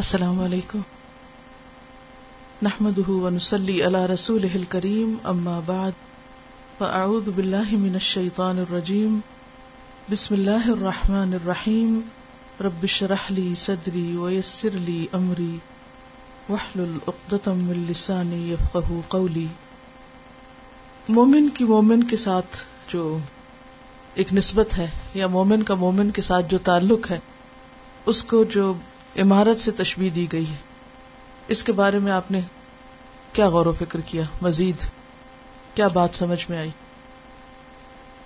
السلام علیکم نحمد ونسلی علی رسول کریم اما بعد فاعوذ باللہ من الشیطان الرجیم بسم اللہ الرحمن الرحیم رب شرح لی صدری ویسر لی امری وحلل اقدتم من لسانی یفقہ قولی مومن کی مومن کے ساتھ جو ایک نسبت ہے یا مومن کا مومن کے ساتھ جو تعلق ہے اس کو جو عمارت سے تشبیح دی گئی ہے اس کے بارے میں آپ نے کیا غور و فکر کیا مزید کیا بات سمجھ میں آئی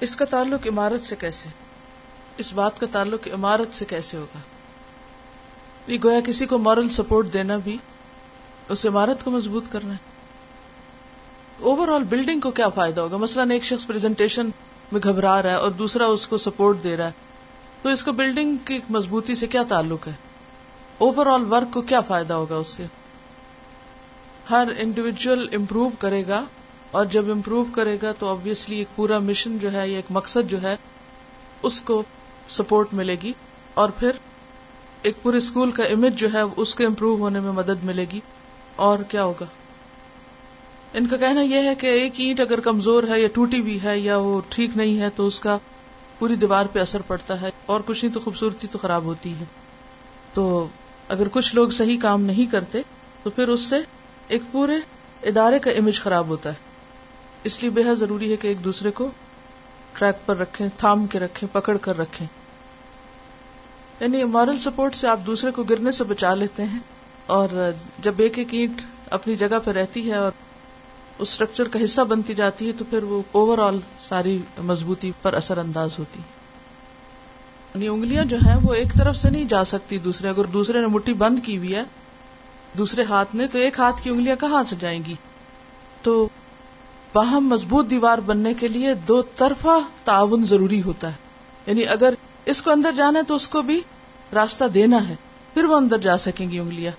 اس کا تعلق عمارت سے کیسے اس بات کا تعلق عمارت سے کیسے ہوگا یہ گویا کسی کو مورل سپورٹ دینا بھی اس عمارت کو مضبوط کرنا ہے اوور آل بلڈنگ کو کیا فائدہ ہوگا مثلاً ایک شخص پریزنٹیشن میں گھبرا رہا ہے اور دوسرا اس کو سپورٹ دے رہا ہے تو اس کو بلڈنگ کی مضبوطی سے کیا تعلق ہے اوور آل ورک کو کیا فائدہ ہوگا اس سے ہر انڈیویجل امپروو کرے گا اور جب امپروو کرے گا تو ایک پورا مشن جو ہے یا ایک مقصد جو ہے اس کو سپورٹ ملے گی اور پھر ایک پورے اسکول کا امیج جو ہے اس کے امپروو ہونے میں مدد ملے گی اور کیا ہوگا ان کا کہنا یہ ہے کہ ایک اینٹ اگر کمزور ہے یا ٹوٹی بھی ہے یا وہ ٹھیک نہیں ہے تو اس کا پوری دیوار پہ اثر پڑتا ہے اور کچھ نہیں تو خوبصورتی تو خراب ہوتی ہے تو اگر کچھ لوگ صحیح کام نہیں کرتے تو پھر اس سے ایک پورے ادارے کا امیج خراب ہوتا ہے اس لیے بے حد ضروری ہے کہ ایک دوسرے کو ٹریک پر رکھیں تھام کے رکھیں پکڑ کر رکھے یعنی مارل سپورٹ سے آپ دوسرے کو گرنے سے بچا لیتے ہیں اور جب ایک ایک اینٹ اپنی جگہ پہ رہتی ہے اور اس اسٹرکچر کا حصہ بنتی جاتی ہے تو پھر وہ اوور آل ساری مضبوطی پر اثر انداز ہوتی ہے انگلیاں جو ہیں وہ ایک طرف سے نہیں جا سکتی دوسرے اگر دوسرے نے مٹھی بند کی ہوئی ہے دوسرے ہاتھ نے تو ایک ہاتھ کی انگلیاں کہاں سے جائیں گی تو باہم مضبوط دیوار بننے کے لیے دو طرفہ تعاون ضروری ہوتا ہے یعنی اگر اس کو اندر جانا ہے تو اس کو بھی راستہ دینا ہے پھر وہ اندر جا سکیں گی انگلیاں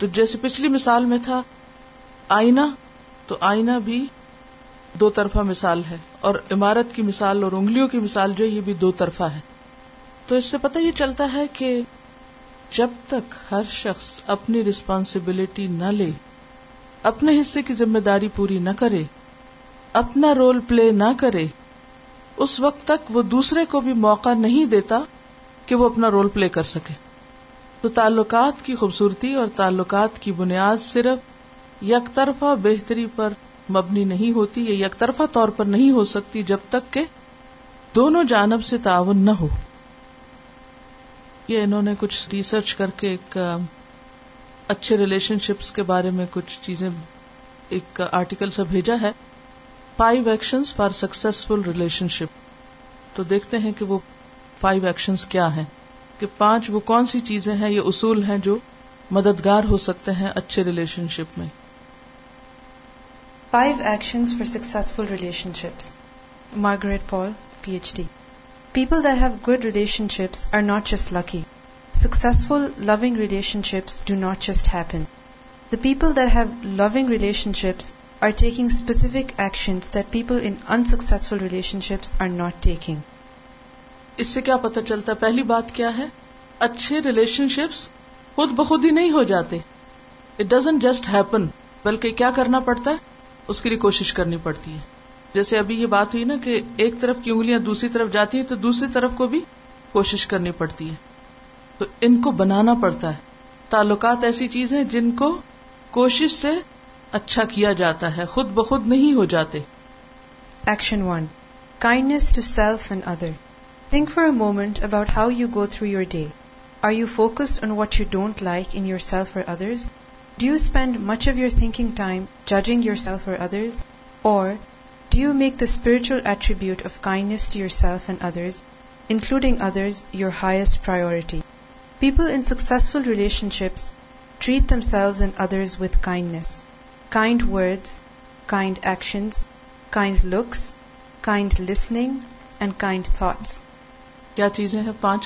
تو جیسے پچھلی مثال میں تھا آئینہ تو آئینہ بھی دو طرفہ مثال ہے اور عمارت کی مثال اور انگلیوں کی مثال جو یہ بھی دو طرفہ ہے تو اس سے پتہ یہ چلتا ہے کہ جب تک ہر شخص اپنی ریسپانسبلٹی نہ لے اپنے حصے کی ذمہ داری پوری نہ کرے اپنا رول پلے نہ کرے اس وقت تک وہ دوسرے کو بھی موقع نہیں دیتا کہ وہ اپنا رول پلے کر سکے تو تعلقات کی خوبصورتی اور تعلقات کی بنیاد صرف یک طرفہ بہتری پر مبنی نہیں ہوتی یا یک طرفہ طور پر نہیں ہو سکتی جب تک کہ دونوں جانب سے تعاون نہ ہو یہ انہوں نے کچھ ریسرچ کر کے ایک اچھے ریلیشن شپس کے بارے میں کچھ چیزیں ایک آرٹیکل سا بھیجا ہے five action for successful relationship تو دیکھتے ہیں کہ وہ فائیو ایکشن کیا ہیں کہ پانچ وہ کون سی چیزیں ہیں یہ اصول ہیں جو مددگار ہو سکتے ہیں اچھے ریلیشن شپ میں five for relationships Margaret Paul P H D people there have good relationships are not just lucky سکسیسفلشن action انسفل relationships are note اس سے کیا پتہ چلتا ہے پہلی بات کیا ہے اچھے ریلیشن شپس خود بخود ہی نہیں ہو جاتے اٹ ڈزنٹ جسٹ ہیپن بلکہ کیا کرنا پڑتا ہے اس کے لیے کوشش کرنی پڑتی ہے جیسے ابھی یہ بات ہوئی نا کہ ایک طرف کی انگلیاں دوسری طرف جاتی ہیں تو دوسری طرف کو بھی کوشش کرنی پڑتی ہے تو ان کو بنانا پڑتا ہے تعلقات ایسی چیز ہیں جن کو کوشش سے اچھا کیا جاتا ہے خود بخود نہیں ہو جاتے action one kindness to self and other think for moment about how you go through your day are you focus on what you don't like in yourself اور others do you spend much of your thinking time judging yourself اور others اور کیا چیزیں ہیں پانچ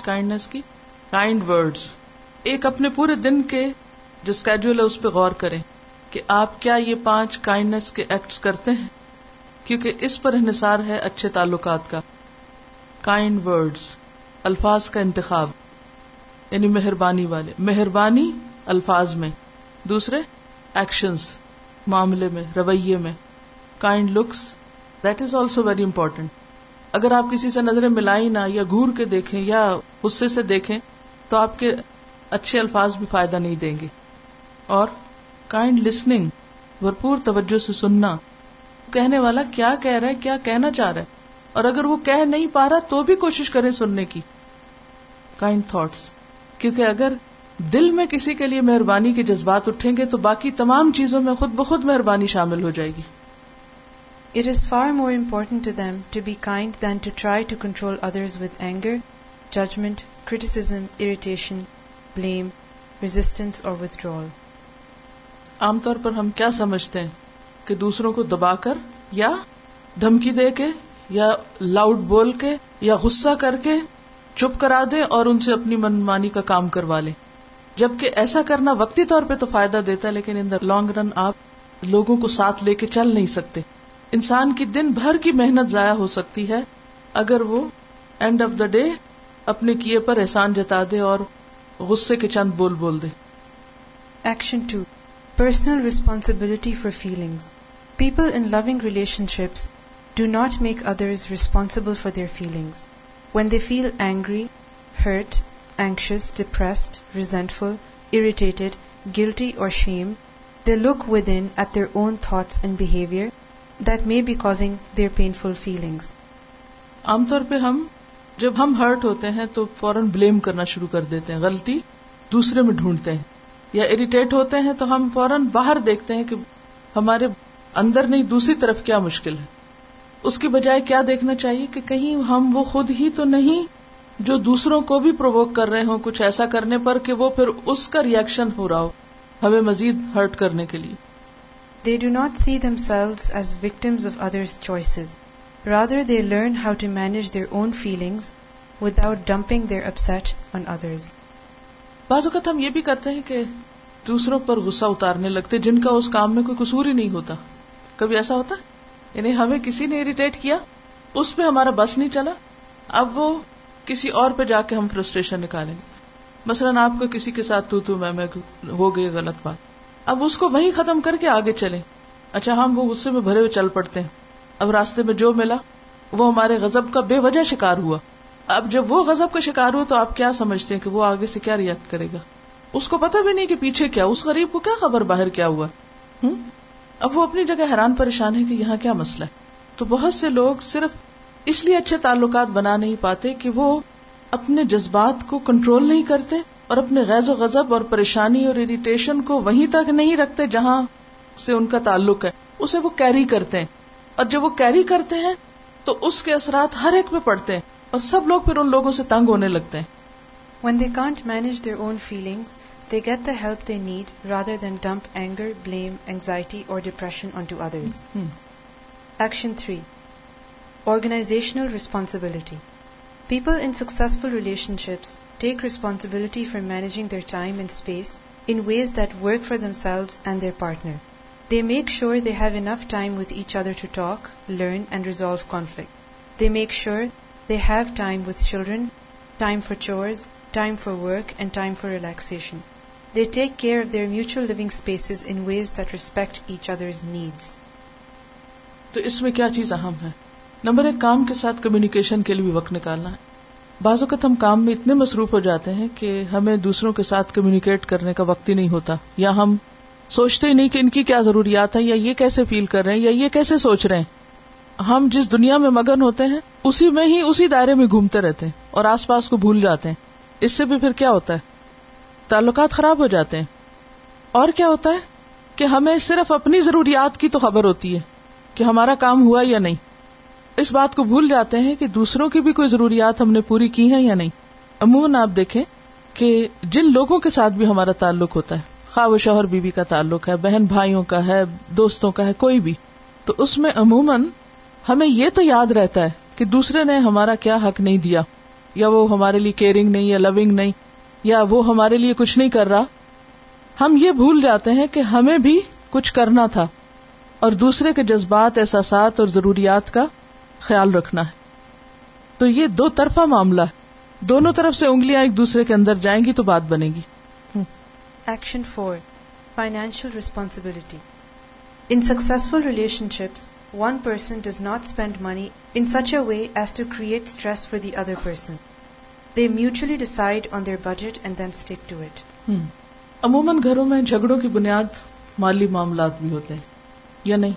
kindness کی kind words ایک اپنے پورے دن کے جو اسکیڈول ہے اس پہ غور کریں کہ آپ کیا یہ پانچ کائنڈنس کے ایکٹس کرتے ہیں کیونکہ اس پر انحصار ہے اچھے تعلقات کا کائنڈ الفاظ کا انتخاب یعنی مہربانی والے مہربانی الفاظ میں دوسرے معاملے میں رویے میں kind looks that is also very important اگر آپ کسی سے نظریں ملائی نہ یا گور کے دیکھیں یا غصے سے دیکھیں تو آپ کے اچھے الفاظ بھی فائدہ نہیں دیں گے اور کائنڈ لسننگ بھرپور توجہ سے سننا کہنے والا کیا کہہ رہا ہے کیا کہنا چاہ رہا ہے اور اگر وہ کہہ نہیں پا رہا تو بھی کوشش کریں سننے کی کائنڈ تھاٹس کیونکہ اگر دل میں کسی کے لیے مہربانی کے جذبات اٹھیں گے تو باقی تمام چیزوں میں خود بخود مہربانی شامل ہو جائے گی it is for more important to them to be kind than to try to control others with anger judgment criticism irritation blame resistance اور ود ڈرول عام طور پر ہم کیا سمجھتے ہیں کہ دوسروں کو دبا کر یا دھمکی دے کے یا لاؤڈ بول کے یا غصہ کر کے چپ کرا دے اور ان سے اپنی منمانی کا کام کروا لے جبکہ ایسا کرنا وقتی طور پہ تو فائدہ دیتا ہے لیکن ان دا لانگ رن آپ لوگوں کو ساتھ لے کے چل نہیں سکتے انسان کی دن بھر کی محنت ضائع ہو سکتی ہے اگر وہ اینڈ آف دا ڈے اپنے کیے پر احسان جتا دے اور غصے کے چند بول بول دے action two personal responsibility for feelings people in resentful, relationships do not make look for their their when they feel angry that or be causing their painful feelings عام طور پہ ہم جب ہم ہرٹ ہوتے ہیں تو فوراً بلیم کرنا شروع کر دیتے ہیں غلطی دوسرے میں ڈھونڈتے ہیں یا اریٹیٹ ہوتے ہیں تو ہم فوراً باہر دیکھتے ہیں کہ ہمارے اندر نہیں دوسری طرف کیا مشکل ہے اس کی بجائے کیا دیکھنا چاہیے کہ کہیں ہم وہ خود ہی تو نہیں جو دوسروں کو بھی پروک کر رہے ہوں کچھ ایسا کرنے پر کہ وہ پھر اس کا ریئیکشن ہو رہا ہو ہمیں مزید ہرٹ کرنے کے لیے they they do not see them as of rather learn how to their their own without dumping on بعض اوقات ہم یہ بھی کرتے ہیں کہ دوسروں پر غصہ اتارنے لگتے جن کا اس کام میں کوئی قصور ہی نہیں ہوتا کبھی ایسا ہوتا یعنی ہمیں کسی نے اریٹیٹ کیا اس پہ ہمارا بس نہیں چلا اب وہ کسی اور پہ جا کے ہم فرسٹریشن نکالیں گے مثلاً آپ کو کسی کے ساتھ تو تو میں میں ہو گئی غلط بات اب اس کو وہی ختم کر کے آگے چلیں اچھا ہم وہ غصے میں بھرے ہوئے چل پڑتے ہیں اب راستے میں جو ملا وہ ہمارے غزب کا بے وجہ شکار ہوا اب جب وہ غزب کا شکار ہوا تو آپ کیا سمجھتے ہیں کہ وہ آگے سے کیا ریئیکٹ کرے گا اس کو پتا بھی نہیں کہ پیچھے کیا اس غریب کو کیا خبر باہر کیا ہوا اب وہ اپنی جگہ حیران پریشان ہے کہ یہاں کیا مسئلہ ہے تو بہت سے لوگ صرف اس لیے اچھے تعلقات بنا نہیں پاتے کہ وہ اپنے جذبات کو کنٹرول نہیں کرتے اور اپنے و غضب اور پریشانی اور اریٹیشن کو وہیں تک نہیں رکھتے جہاں سے ان کا تعلق ہے اسے وہ کیری کرتے ہیں اور جب وہ کیری کرتے ہیں تو اس کے اثرات ہر ایک پہ پڑتے ہیں اور سب لوگ پھر ان لوگوں سے تنگ ہونے لگتے ہیں when they can't manage their own feelings They get the help they need rather than dump anger, blame, anxiety, or depression onto others. Hmm. Action 3. Organizational responsibility. People in successful relationships take responsibility for managing their time and space in ways that work for themselves and their partner. They make sure they have enough time with each other to talk, learn, and resolve conflict. They make sure they have time with children, time for chores, time for work, and time for relaxation. تو اس میں کیا چیز اہم ہے number ایک کام کے ساتھ communication کے لیے بھی وقت نکالنا ہے بعض اوقات ہم کام میں اتنے مصروف ہو جاتے ہیں کہ ہمیں دوسروں کے ساتھ کمیونیکیٹ کرنے کا وقت ہی نہیں ہوتا یا ہم سوچتے ہی نہیں کہ ان کی کیا ضروریات ہیں یا یہ کیسے فیل کر رہے ہیں یا یہ کیسے سوچ رہے ہیں ہم جس دنیا میں مگن ہوتے ہیں اسی میں ہی اسی دائرے میں گھومتے رہتے ہیں اور آس پاس کو بھول جاتے ہیں اس سے بھی پھر کیا ہوتا ہے تعلقات خراب ہو جاتے ہیں اور کیا ہوتا ہے کہ ہمیں صرف اپنی ضروریات کی تو خبر ہوتی ہے کہ ہمارا کام ہوا یا نہیں اس بات کو بھول جاتے ہیں کہ دوسروں کی بھی کوئی ضروریات ہم نے پوری کی ہیں یا نہیں عموماً آپ دیکھیں کہ جن لوگوں کے ساتھ بھی ہمارا تعلق ہوتا ہے خواب و شوہر بیوی کا تعلق ہے بہن بھائیوں کا ہے دوستوں کا ہے کوئی بھی تو اس میں عموماً ہمیں یہ تو یاد رہتا ہے کہ دوسرے نے ہمارا کیا حق نہیں دیا یا وہ ہمارے لیے کیئرنگ نہیں یا لونگ نہیں یا وہ ہمارے لیے کچھ نہیں کر رہا ہم یہ بھول جاتے ہیں کہ ہمیں بھی کچھ کرنا تھا اور دوسرے کے جذبات احساسات اور ضروریات کا خیال رکھنا ہے تو یہ دو طرفہ معاملہ ہے دونوں طرف سے انگلیاں ایک دوسرے کے اندر جائیں گی تو بات بنے گی action four financial responsibility in successful relationships one person does not spend money in such a way as to create stress for the other person they mutually decide on their budget and then stick to it عموماً گھروں میں جھگڑوں کی بنیاد مالی معاملات بھی ہوتے ہیں یا نہیں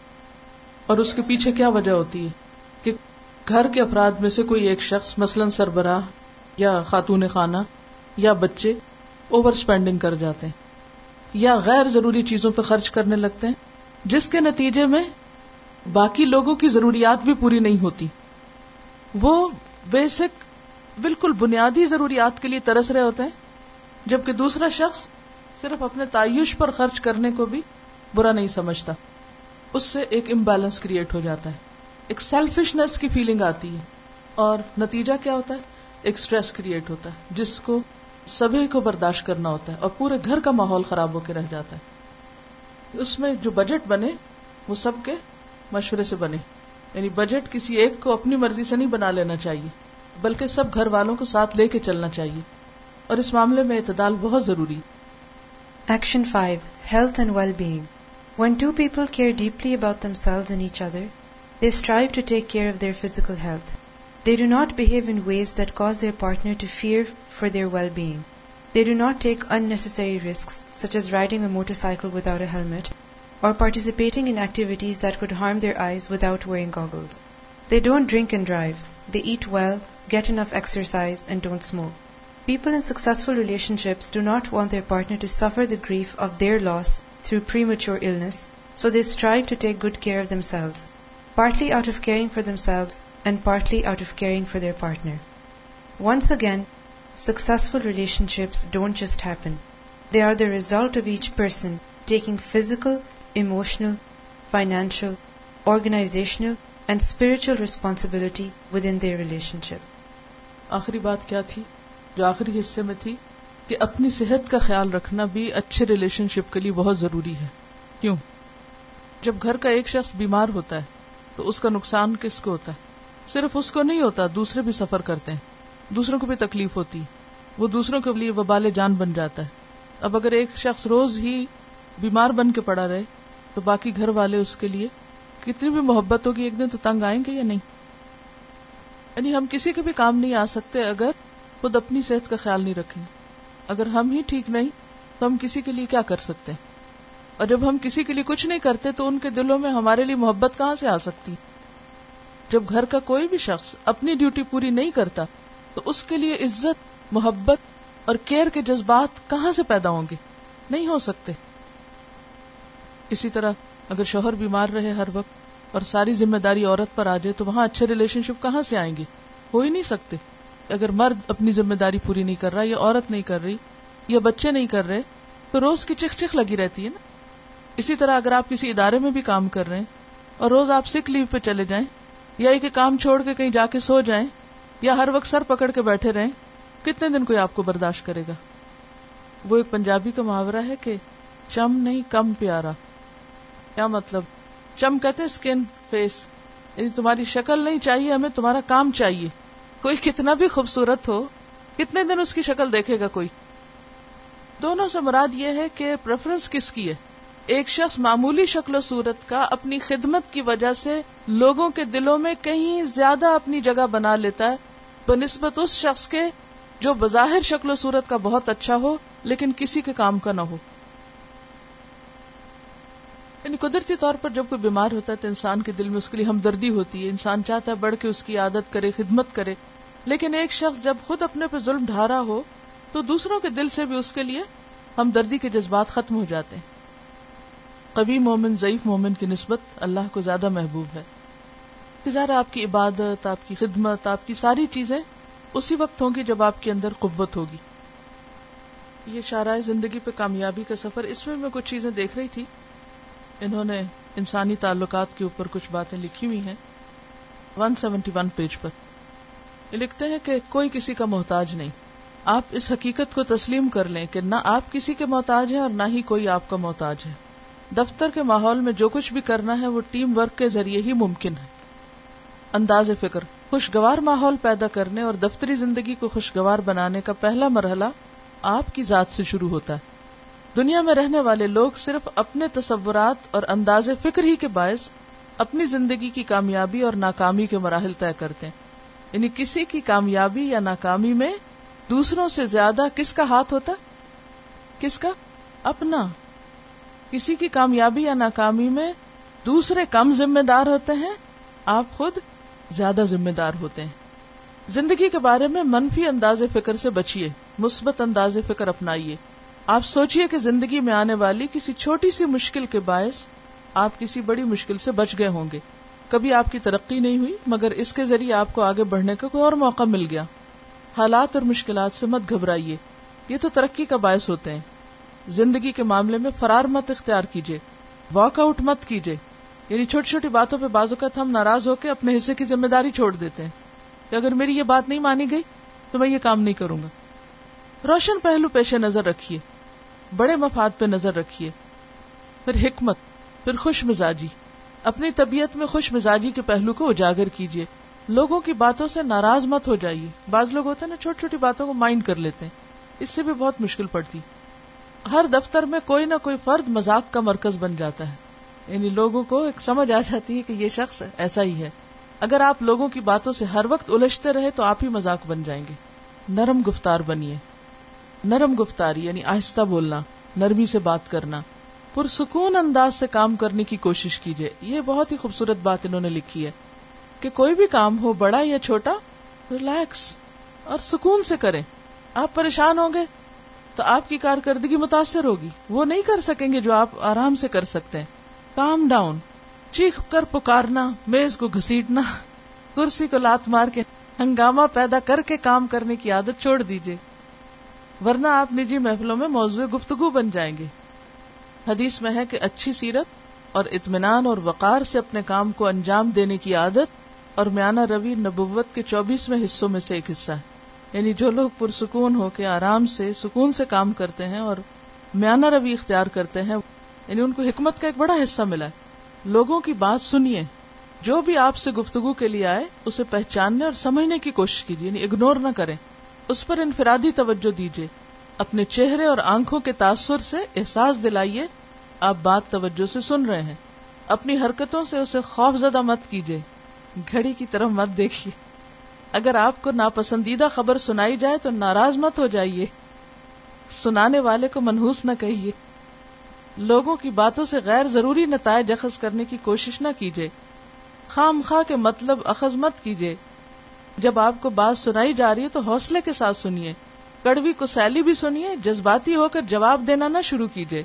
اور اس کے پیچھے کیا وجہ ہوتی ہے کہ گھر کے افراد میں سے کوئی ایک شخص مثلاً سربراہ یا خاتون خانہ یا بچے اوور اسپینڈنگ کر جاتے ہیں یا غیر ضروری چیزوں پہ خرچ کرنے لگتے ہیں جس کے نتیجے میں باقی لوگوں کی ضروریات بھی پوری نہیں ہوتی وہ بیسک بالکل بنیادی ضروریات کے لیے ترس رہے ہوتے ہیں جبکہ دوسرا شخص صرف اپنے تعیش پر خرچ کرنے کو بھی برا نہیں سمجھتا اس سے ایک امبیلنس کریٹ ہو جاتا ہے ایک سیلفشنس کی فیلنگ آتی ہے اور نتیجہ کیا ہوتا ہے ایک اسٹریس کریٹ ہوتا ہے جس کو سبھی کو برداشت کرنا ہوتا ہے اور پورے گھر کا ماحول خراب ہو کے رہ جاتا ہے اس میں جو بجٹ بنے وہ سب کے مشورے سے بنے یعنی بجٹ کسی ایک کو اپنی مرضی سے نہیں بنا لینا چاہیے بلکہ سب گھر والوں کو ساتھ لے کے چلنا چاہیے اور اس معاملے میں اعتدال بہت ضروری action five health and well being when two people care deeply about themselves and each other they strive to take care of their physical health they do not behave in ways that cause their partner to fear for their well being they do not take unnecessary risks such as riding a motorcycle without a helmet or participating in activities that could harm their eyes without wearing goggles they don't drink and drive they eat well get enough exercise, and don't smoke. People in successful relationships do not want their partner to suffer the grief of their loss through premature illness, so they strive to take good care of themselves, partly out of caring for themselves and partly out of caring for their partner. Once again, successful relationships don't just happen. They are the result of each person taking physical, emotional, financial, organizational, and spiritual responsibility within their relationship. آخری بات کیا تھی جو آخری حصے میں تھی کہ اپنی صحت کا خیال رکھنا بھی اچھے ریلیشن شپ کے لیے بہت ضروری ہے کیوں جب گھر کا ایک شخص بیمار ہوتا ہے تو اس کا نقصان کس کو ہوتا ہے صرف اس کو نہیں ہوتا دوسرے بھی سفر کرتے ہیں دوسروں کو بھی تکلیف ہوتی وہ دوسروں کے لیے وبال جان بن جاتا ہے اب اگر ایک شخص روز ہی بیمار بن کے پڑا رہے تو باقی گھر والے اس کے لیے کتنی بھی محبت ہوگی ایک دن تو تنگ آئیں گے یا نہیں یعنی ہم کسی کے بھی کام نہیں آ سکتے اگر خود اپنی صحت کا خیال نہیں رکھیں اگر ہم ہی ٹھیک نہیں تو ہم کسی کے لیے کیا کر سکتے ہیں اور جب ہم کسی کے لیے کچھ نہیں کرتے تو ان کے دلوں میں ہمارے لیے محبت کہاں سے آ سکتی جب گھر کا کوئی بھی شخص اپنی ڈیوٹی پوری نہیں کرتا تو اس کے لیے عزت محبت اور کیئر کے جذبات کہاں سے پیدا ہوں گے نہیں ہو سکتے اسی طرح اگر شوہر بیمار رہے ہر وقت اور ساری ذمہ داری عورت پر آ جائے تو وہاں اچھے ریلیشن شپ کہاں سے آئیں گے ہو ہی نہیں سکتے اگر مرد اپنی ذمہ داری پوری نہیں کر رہا یا عورت نہیں کر رہی یا بچے نہیں کر رہے تو روز کی چکھ چکھ لگی رہتی ہے نا اسی طرح اگر آپ کسی ادارے میں بھی کام کر رہے ہیں اور روز آپ سکھ لیو پہ چلے جائیں یا ایک کام چھوڑ کے کہیں جا کے سو جائیں یا ہر وقت سر پکڑ کے بیٹھے رہیں کتنے دن کوئی آپ کو برداشت کرے گا وہ ایک پنجابی کا محاورہ ہے کہ چم نہیں کم پیارا کیا مطلب چم کہتے اسکن فیس یعنی تمہاری شکل نہیں چاہیے ہمیں تمہارا کام چاہیے کوئی کتنا بھی خوبصورت ہو کتنے دن اس کی شکل دیکھے گا کوئی دونوں سے مراد یہ ہے کہ پریفرنس کس کی ہے ایک شخص معمولی شکل و صورت کا اپنی خدمت کی وجہ سے لوگوں کے دلوں میں کہیں زیادہ اپنی جگہ بنا لیتا ہے بنسبت اس شخص کے جو بظاہر شکل و صورت کا بہت اچھا ہو لیکن کسی کے کام کا نہ ہو یعنی قدرتی طور پر جب کوئی بیمار ہوتا ہے تو انسان کے دل میں اس کے لیے ہمدردی ہوتی ہے انسان چاہتا ہے بڑھ کے اس کی عادت کرے خدمت کرے لیکن ایک شخص جب خود اپنے پہ ظلم ڈھا رہا ہو تو دوسروں کے دل سے بھی اس کے لیے ہمدردی کے جذبات ختم ہو جاتے ہیں قوی مومن ضعیف مومن کی نسبت اللہ کو زیادہ محبوب ہے ظاہر آپ کی عبادت آپ کی خدمت آپ کی ساری چیزیں اسی وقت ہوں گی جب آپ کے اندر قوت ہوگی یہ شارائے زندگی پہ کامیابی کا سفر اس میں میں کچھ چیزیں دیکھ رہی تھی انہوں نے انسانی تعلقات کے اوپر کچھ باتیں لکھی ہوئی ہیں ون سیونٹی ون پیج پر لکھتے ہیں کہ کوئی کسی کا محتاج نہیں آپ اس حقیقت کو تسلیم کر لیں کہ نہ آپ کسی کے محتاج ہیں اور نہ ہی کوئی آپ کا محتاج ہے دفتر کے ماحول میں جو کچھ بھی کرنا ہے وہ ٹیم ورک کے ذریعے ہی ممکن ہے انداز فکر خوشگوار ماحول پیدا کرنے اور دفتری زندگی کو خوشگوار بنانے کا پہلا مرحلہ آپ کی ذات سے شروع ہوتا ہے دنیا میں رہنے والے لوگ صرف اپنے تصورات اور انداز فکر ہی کے باعث اپنی زندگی کی کامیابی اور ناکامی کے مراحل طے کرتے ہیں یعنی کسی کی کامیابی یا ناکامی میں دوسروں سے زیادہ کس کا ہاتھ ہوتا کس کا اپنا کسی کی کامیابی یا ناکامی میں دوسرے کم ذمہ دار ہوتے ہیں آپ خود زیادہ ذمہ دار ہوتے ہیں زندگی کے بارے میں منفی انداز فکر سے بچیے مثبت انداز فکر اپنائیے آپ سوچئے کہ زندگی میں آنے والی کسی چھوٹی سی مشکل کے باعث آپ کسی بڑی مشکل سے بچ گئے ہوں گے کبھی آپ کی ترقی نہیں ہوئی مگر اس کے ذریعے آپ کو آگے بڑھنے کا کوئی اور موقع مل گیا حالات اور مشکلات سے مت گھبرائیے یہ تو ترقی کا باعث ہوتے ہیں زندگی کے معاملے میں فرار مت اختیار کیجیے واک آؤٹ مت کیجیے یعنی چھوٹی چھوٹی باتوں پہ اوقات ہم ناراض ہو کے اپنے حصے کی ذمہ داری چھوڑ دیتے ہیں کہ اگر میری یہ بات نہیں مانی گئی تو میں یہ کام نہیں کروں گا روشن پہلو پیش نظر رکھیے بڑے مفاد پہ نظر رکھیے پھر حکمت پھر خوش مزاجی اپنی طبیعت میں خوش مزاجی کے پہلو کو اجاگر کیجیے لوگوں کی باتوں سے ناراض مت ہو جائیے بعض لوگ ہوتے ہیں نا چھوٹی چھوٹی باتوں کو مائنڈ کر لیتے ہیں اس سے بھی بہت مشکل پڑتی ہر دفتر میں کوئی نہ کوئی فرد مزاق کا مرکز بن جاتا ہے یعنی لوگوں کو ایک سمجھ آ جاتی ہے کہ یہ شخص ایسا ہی ہے اگر آپ لوگوں کی باتوں سے ہر وقت الجھتے رہے تو آپ ہی مزاق بن جائیں گے نرم گفتار بنیے نرم گفتاری یعنی آہستہ بولنا نرمی سے بات کرنا پرسکون انداز سے کام کرنے کی کوشش کیجیے یہ بہت ہی خوبصورت بات انہوں نے لکھی ہے کہ کوئی بھی کام ہو بڑا یا چھوٹا ریلیکس اور سکون سے کریں آپ پریشان ہوں گے تو آپ کی کارکردگی متاثر ہوگی وہ نہیں کر سکیں گے جو آپ آرام سے کر سکتے ہیں کام ڈاؤن چیخ کر پکارنا میز کو گھسیٹنا کرسی کو لات مار کے ہنگامہ پیدا کر کے کام کرنے کی عادت چھوڑ دیجیے ورنہ آپ نجی محفلوں میں موضوع گفتگو بن جائیں گے حدیث میں ہے کہ اچھی سیرت اور اطمینان اور وقار سے اپنے کام کو انجام دینے کی عادت اور میانہ روی نبوت کے چوبیسویں حصوں میں سے ایک حصہ ہے یعنی جو لوگ پرسکون ہو کے آرام سے سکون سے کام کرتے ہیں اور میانہ روی اختیار کرتے ہیں یعنی ان کو حکمت کا ایک بڑا حصہ ملا ہے لوگوں کی بات سنیے جو بھی آپ سے گفتگو کے لیے آئے اسے پہچاننے اور سمجھنے کی کوشش کیجیے یعنی اگنور نہ کریں اس پر انفرادی توجہ دیجیے اپنے چہرے اور آنکھوں کے تاثر سے احساس دلائیے آپ بات توجہ سے سن رہے ہیں اپنی حرکتوں سے اسے خوف زدہ مت مت کیجیے گھڑی کی طرف دیکھیے اگر آپ کو ناپسندیدہ خبر سنائی جائے تو ناراض مت ہو جائیے سنانے والے کو منحوس نہ کہیے لوگوں کی باتوں سے غیر ضروری نتائج اخذ کرنے کی کوشش نہ کیجیے خام خواہ کے مطلب اخذ مت کیجیے جب آپ کو بات سنائی جا رہی ہے تو حوصلے کے ساتھ سنیے کڑوی کو سیلی بھی سنیے جذباتی ہو کر جواب دینا نہ شروع کیجیے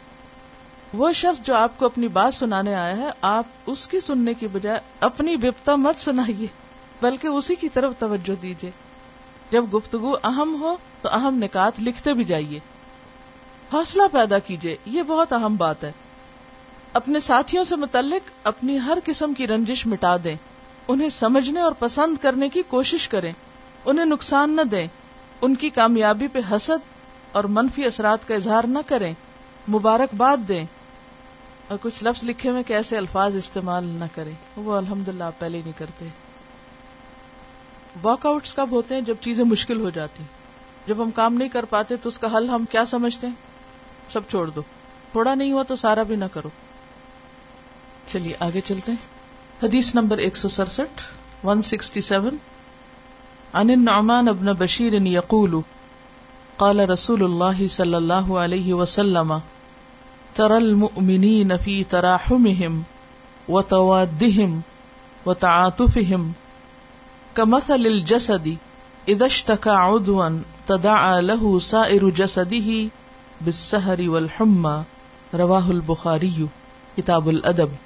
وہ شخص جو آپ کو اپنی بات سنانے آیا ہے آپ اس کی سننے کی بجائے اپنی بپتا مت سنائیے بلکہ اسی کی طرف توجہ دیجیے جب گفتگو اہم ہو تو اہم نکات لکھتے بھی جائیے حوصلہ پیدا کیجیے یہ بہت اہم بات ہے اپنے ساتھیوں سے متعلق اپنی ہر قسم کی رنجش مٹا دیں انہیں سمجھنے اور پسند کرنے کی کوشش کریں انہیں نقصان نہ دیں ان کی کامیابی پہ حسد اور منفی اثرات کا اظہار نہ کریں مبارکباد دیں اور کچھ لفظ لکھے میں کیسے الفاظ استعمال نہ کریں وہ الحمد للہ پہلے نہیں کرتے واک آؤٹ کب ہوتے ہیں جب چیزیں مشکل ہو جاتی جب ہم کام نہیں کر پاتے تو اس کا حل ہم کیا سمجھتے ہیں سب چھوڑ دو تھوڑا نہیں ہوا تو سارا بھی نہ کرو چلیے آگے چلتے ہیں حدیث نمبر ایک سو سڑسٹھ ون سکسٹی سیون عن النعمان ابن بشیر یقول قال رسول اللہ صلی اللہ علیہ وسلم ترى المؤمنين في تراحمهم وتوادهم وتعاطفهم كمثل الجسد اذا اشتكى عضوا تداعى له سائر جسده بالسهر والحمى رواه البخاري کتاب الادب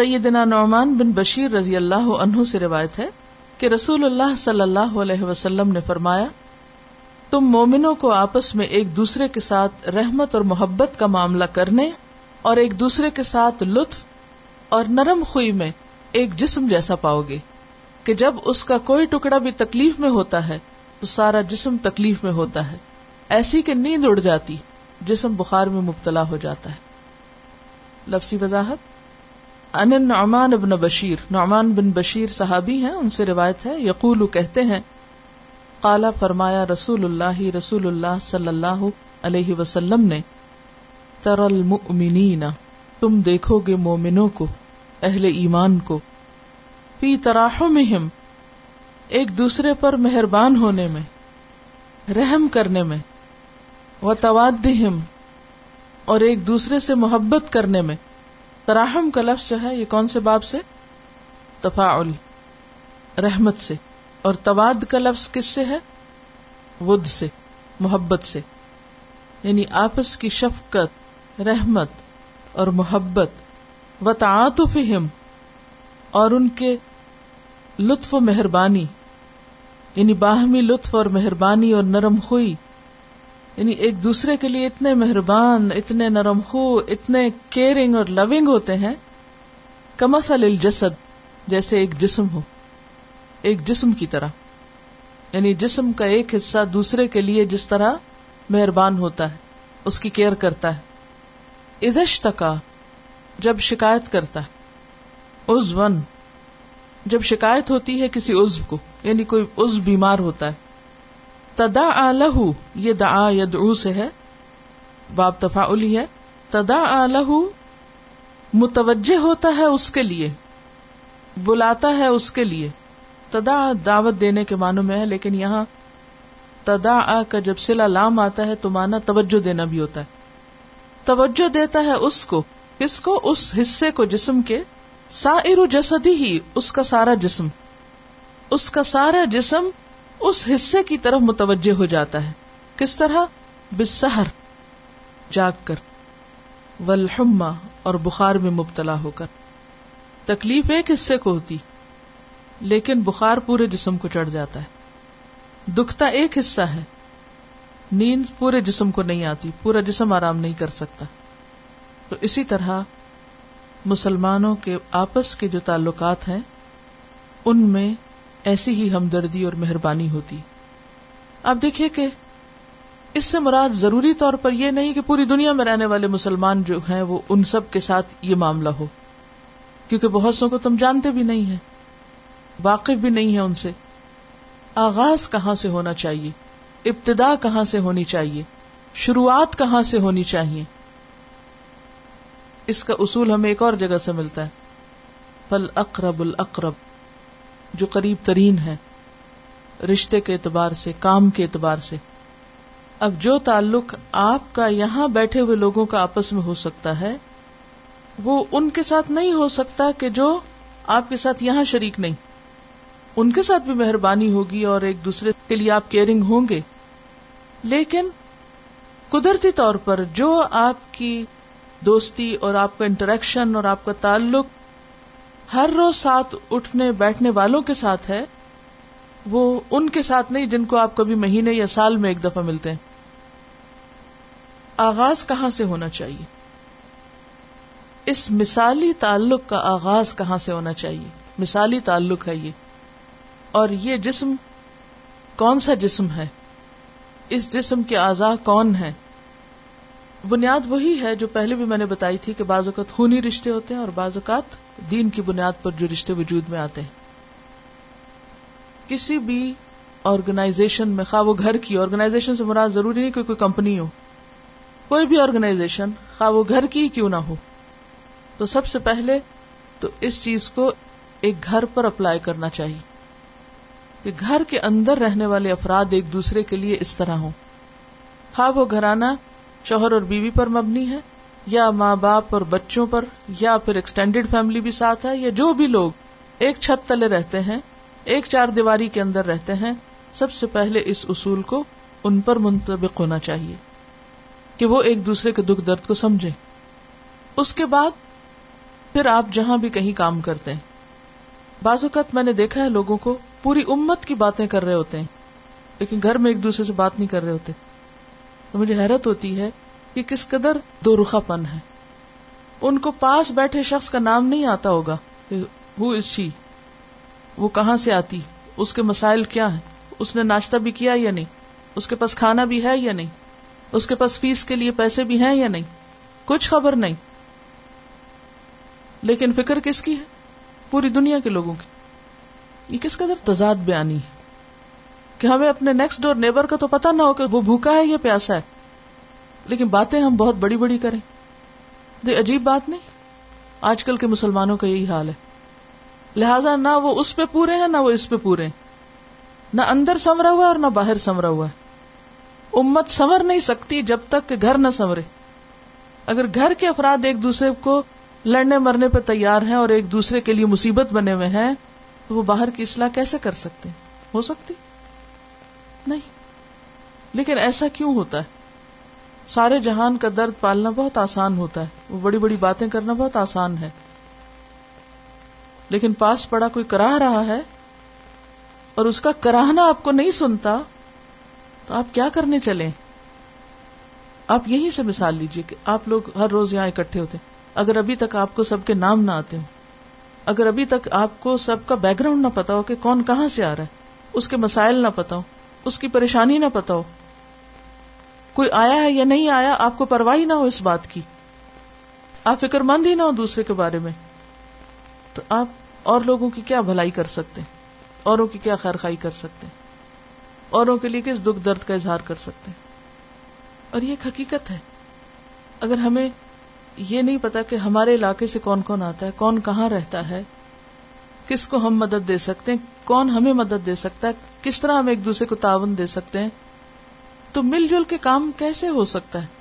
سیدنا نعمان بن بشیر رضی اللہ عنہ سے روایت ہے کہ رسول اللہ صلی اللہ علیہ وسلم نے فرمایا تم مومنوں کو آپس میں ایک دوسرے کے ساتھ رحمت اور محبت کا معاملہ کرنے اور ایک دوسرے کے ساتھ لطف اور نرم خوئی میں ایک جسم جیسا پاؤ گے کہ جب اس کا کوئی ٹکڑا بھی تکلیف میں ہوتا ہے تو سارا جسم تکلیف میں ہوتا ہے ایسی کہ نیند اڑ جاتی جسم بخار میں مبتلا ہو جاتا ہے لفظی وضاحت ان نعمان ابن بشیر نعمان بن بشیر صحابی ہیں ان سے روایت ہے یقول کہتے ہیں قالا فرمایا رسول اللہ رسول اللہ صلی اللہ علیہ وسلم نے تر المؤمنین تم دیکھو گے مومنوں کو اہل ایمان کو فی تراحمہم ایک دوسرے پر مہربان ہونے میں رحم کرنے میں و اور ایک دوسرے سے محبت کرنے میں تراہم کا لفظ جو ہے یہ کون سے باب سے تفاعل رحمت سے اور تواد کا لفظ کس سے ہے ود سے محبت سے یعنی آپس کی شفقت رحمت اور محبت و تعتف اور ان کے لطف و مہربانی یعنی باہمی لطف اور مہربانی اور نرم خوئی یعنی ایک دوسرے کے لیے اتنے مہربان اتنے نرم خو اتنے کیئرنگ اور لونگ ہوتے ہیں کمسل الجسد جیسے ایک جسم ہو ایک جسم کی طرح یعنی جسم کا ایک حصہ دوسرے کے لیے جس طرح مہربان ہوتا ہے اس کی کیئر کرتا ہے ادش تکا جب شکایت کرتا ہے عزون جب شکایت ہوتی ہے کسی عزب کو یعنی کوئی عزب بیمار ہوتا ہے تدا لہ یہ دعا یدعو سے ہے باب تفاعل ہی ہے تدا لہ متوجہ ہوتا ہے اس کے لیے بلاتا ہے اس کے لیے تدا دعوت دینے کے معنوں میں ہے لیکن یہاں تدا کا جب سلا لام آتا ہے تو مانا توجہ دینا بھی ہوتا ہے توجہ دیتا ہے اس کو اس کو اس حصے کو جسم کے سائر جسدی ہی اس کا سارا جسم اس کا سارا جسم اس حصے کی طرف متوجہ ہو جاتا ہے کس طرح بسحر جاگ کر ولحما اور بخار میں مبتلا ہو کر تکلیف ایک حصے کو ہوتی لیکن بخار پورے جسم کو چڑھ جاتا ہے دکھتا ایک حصہ ہے نیند پورے جسم کو نہیں آتی پورا جسم آرام نہیں کر سکتا تو اسی طرح مسلمانوں کے آپس کے جو تعلقات ہیں ان میں ایسی ہی ہمدردی اور مہربانی ہوتی آپ دیکھیے کہ اس سے مراد ضروری طور پر یہ نہیں کہ پوری دنیا میں رہنے والے مسلمان جو ہیں وہ ان سب کے ساتھ یہ معاملہ ہو کیونکہ بہت سو کو تم جانتے بھی نہیں ہے واقف بھی نہیں ہے ان سے آغاز کہاں سے ہونا چاہیے ابتدا کہاں سے ہونی چاہیے شروعات کہاں سے ہونی چاہیے اس کا اصول ہمیں ایک اور جگہ سے ملتا ہے پل اقرب القرب جو قریب ترین ہے رشتے کے اعتبار سے کام کے اعتبار سے اب جو تعلق آپ کا یہاں بیٹھے ہوئے لوگوں کا آپس میں ہو سکتا ہے وہ ان کے ساتھ نہیں ہو سکتا کہ جو آپ کے ساتھ یہاں شریک نہیں ان کے ساتھ بھی مہربانی ہوگی اور ایک دوسرے کے لیے آپ کیئرنگ ہوں گے لیکن قدرتی طور پر جو آپ کی دوستی اور آپ کا انٹریکشن اور آپ کا تعلق ہر روز ساتھ اٹھنے بیٹھنے والوں کے ساتھ ہے وہ ان کے ساتھ نہیں جن کو آپ کبھی مہینے یا سال میں ایک دفعہ ملتے ہیں آغاز کہاں سے ہونا چاہیے اس مثالی تعلق کا آغاز کہاں سے ہونا چاہیے مثالی تعلق ہے یہ اور یہ جسم کون سا جسم ہے اس جسم کے اعضاء کون ہیں بنیاد وہی ہے جو پہلے بھی میں نے بتائی تھی کہ بعض اوقات خونی رشتے ہوتے ہیں اور بعض اوقات دین کی بنیاد پر جو رشتے وجود میں آتے ہیں کسی بھی آرگنائزیشن میں خواہ وہ گھر کی آرگنائزیشن سے مراد ضروری نہیں کوئی کوئی کمپنی ہو بھی آرگنائزیشن خواہ وہ گھر کی کیوں نہ ہو تو سب سے پہلے تو اس چیز کو ایک گھر پر اپلائی کرنا چاہیے کہ گھر کے اندر رہنے والے افراد ایک دوسرے کے لیے اس طرح ہوں خواب وہ گھرانہ شوہر اور بیوی پر مبنی ہے یا ماں باپ اور بچوں پر یا پھر ایکسٹینڈیڈ فیملی بھی ساتھ ہے یا جو بھی لوگ ایک چھت تلے رہتے ہیں ایک چار دیواری کے اندر رہتے ہیں سب سے پہلے اس اصول کو ان پر منتبق ہونا چاہیے کہ وہ ایک دوسرے کے دکھ درد کو سمجھے اس کے بعد پھر آپ جہاں بھی کہیں کام کرتے ہیں بعض اوقات میں نے دیکھا ہے لوگوں کو پوری امت کی باتیں کر رہے ہوتے ہیں لیکن گھر میں ایک دوسرے سے بات نہیں کر رہے ہوتے تو مجھے حیرت ہوتی ہے کہ کس قدر دو رخا پن ہے ان کو پاس بیٹھے شخص کا نام نہیں آتا ہوگا کہ وہ کہاں سے آتی اس کے مسائل کیا ہیں اس نے ناشتہ بھی کیا یا نہیں اس کے پاس کھانا بھی ہے یا نہیں اس کے پاس فیس کے لیے پیسے بھی ہیں یا نہیں کچھ خبر نہیں لیکن فکر کس کی ہے پوری دنیا کے لوگوں کی یہ کس قدر تضاد بیانی ہے کہ ہمیں اپنے نیکسٹ ڈور نیبر کا تو پتہ نہ ہو کہ وہ بھوکا ہے یا پیاسا ہے لیکن باتیں ہم بہت بڑی بڑی کریں عجیب بات نہیں آج کل کے مسلمانوں کا یہی حال ہے لہذا نہ وہ اس پہ پورے ہیں نہ وہ اس پہ پورے ہیں نہ اندر سمرا ہوا اور نہ باہر سمرا ہوا ہے امت سمر نہیں سکتی جب تک کہ گھر نہ سمرے اگر گھر کے افراد ایک دوسرے کو لڑنے مرنے پہ تیار ہیں اور ایک دوسرے کے لیے مصیبت بنے ہوئے ہیں تو وہ باہر کی اصلاح کیسے کر سکتے ہو سکتی نہیں لیکن ایسا کیوں ہوتا ہے سارے جہان کا درد پالنا بہت آسان ہوتا ہے وہ بڑی بڑی باتیں کرنا بہت آسان ہے لیکن پاس پڑا کوئی کراہ رہا ہے اور اس کا کراہنا آپ کو نہیں سنتا تو آپ کیا کرنے چلیں آپ یہی سے مثال لیجیے کہ آپ لوگ ہر روز یہاں اکٹھے ہوتے اگر ابھی تک آپ کو سب کے نام نہ آتے ہوں اگر ابھی تک آپ کو سب کا بیک گراؤنڈ نہ پتا ہو کہ کون کہاں سے آ رہا ہے اس کے مسائل نہ پتا ہو اس کی پریشانی نہ پتا ہو کوئی آیا ہے یا نہیں آیا آپ کو پرواہ نہ ہو اس بات کی آپ فکر مند ہی نہ ہو دوسرے کے بارے میں تو آپ اور لوگوں کی کیا بھلائی کر سکتے ہیں اوروں کی کیا خیر خائی کر سکتے ہیں اوروں کے لیے کس دکھ درد کا اظہار کر سکتے ہیں اور یہ ایک حقیقت ہے اگر ہمیں یہ نہیں پتا کہ ہمارے علاقے سے کون کون آتا ہے کون کہاں رہتا ہے کس کو ہم مدد دے سکتے ہیں کون ہمیں مدد دے سکتا ہے کس طرح ہم ایک دوسرے کو تعاون دے سکتے ہیں تو مل جل کے کام کیسے ہو سکتا ہے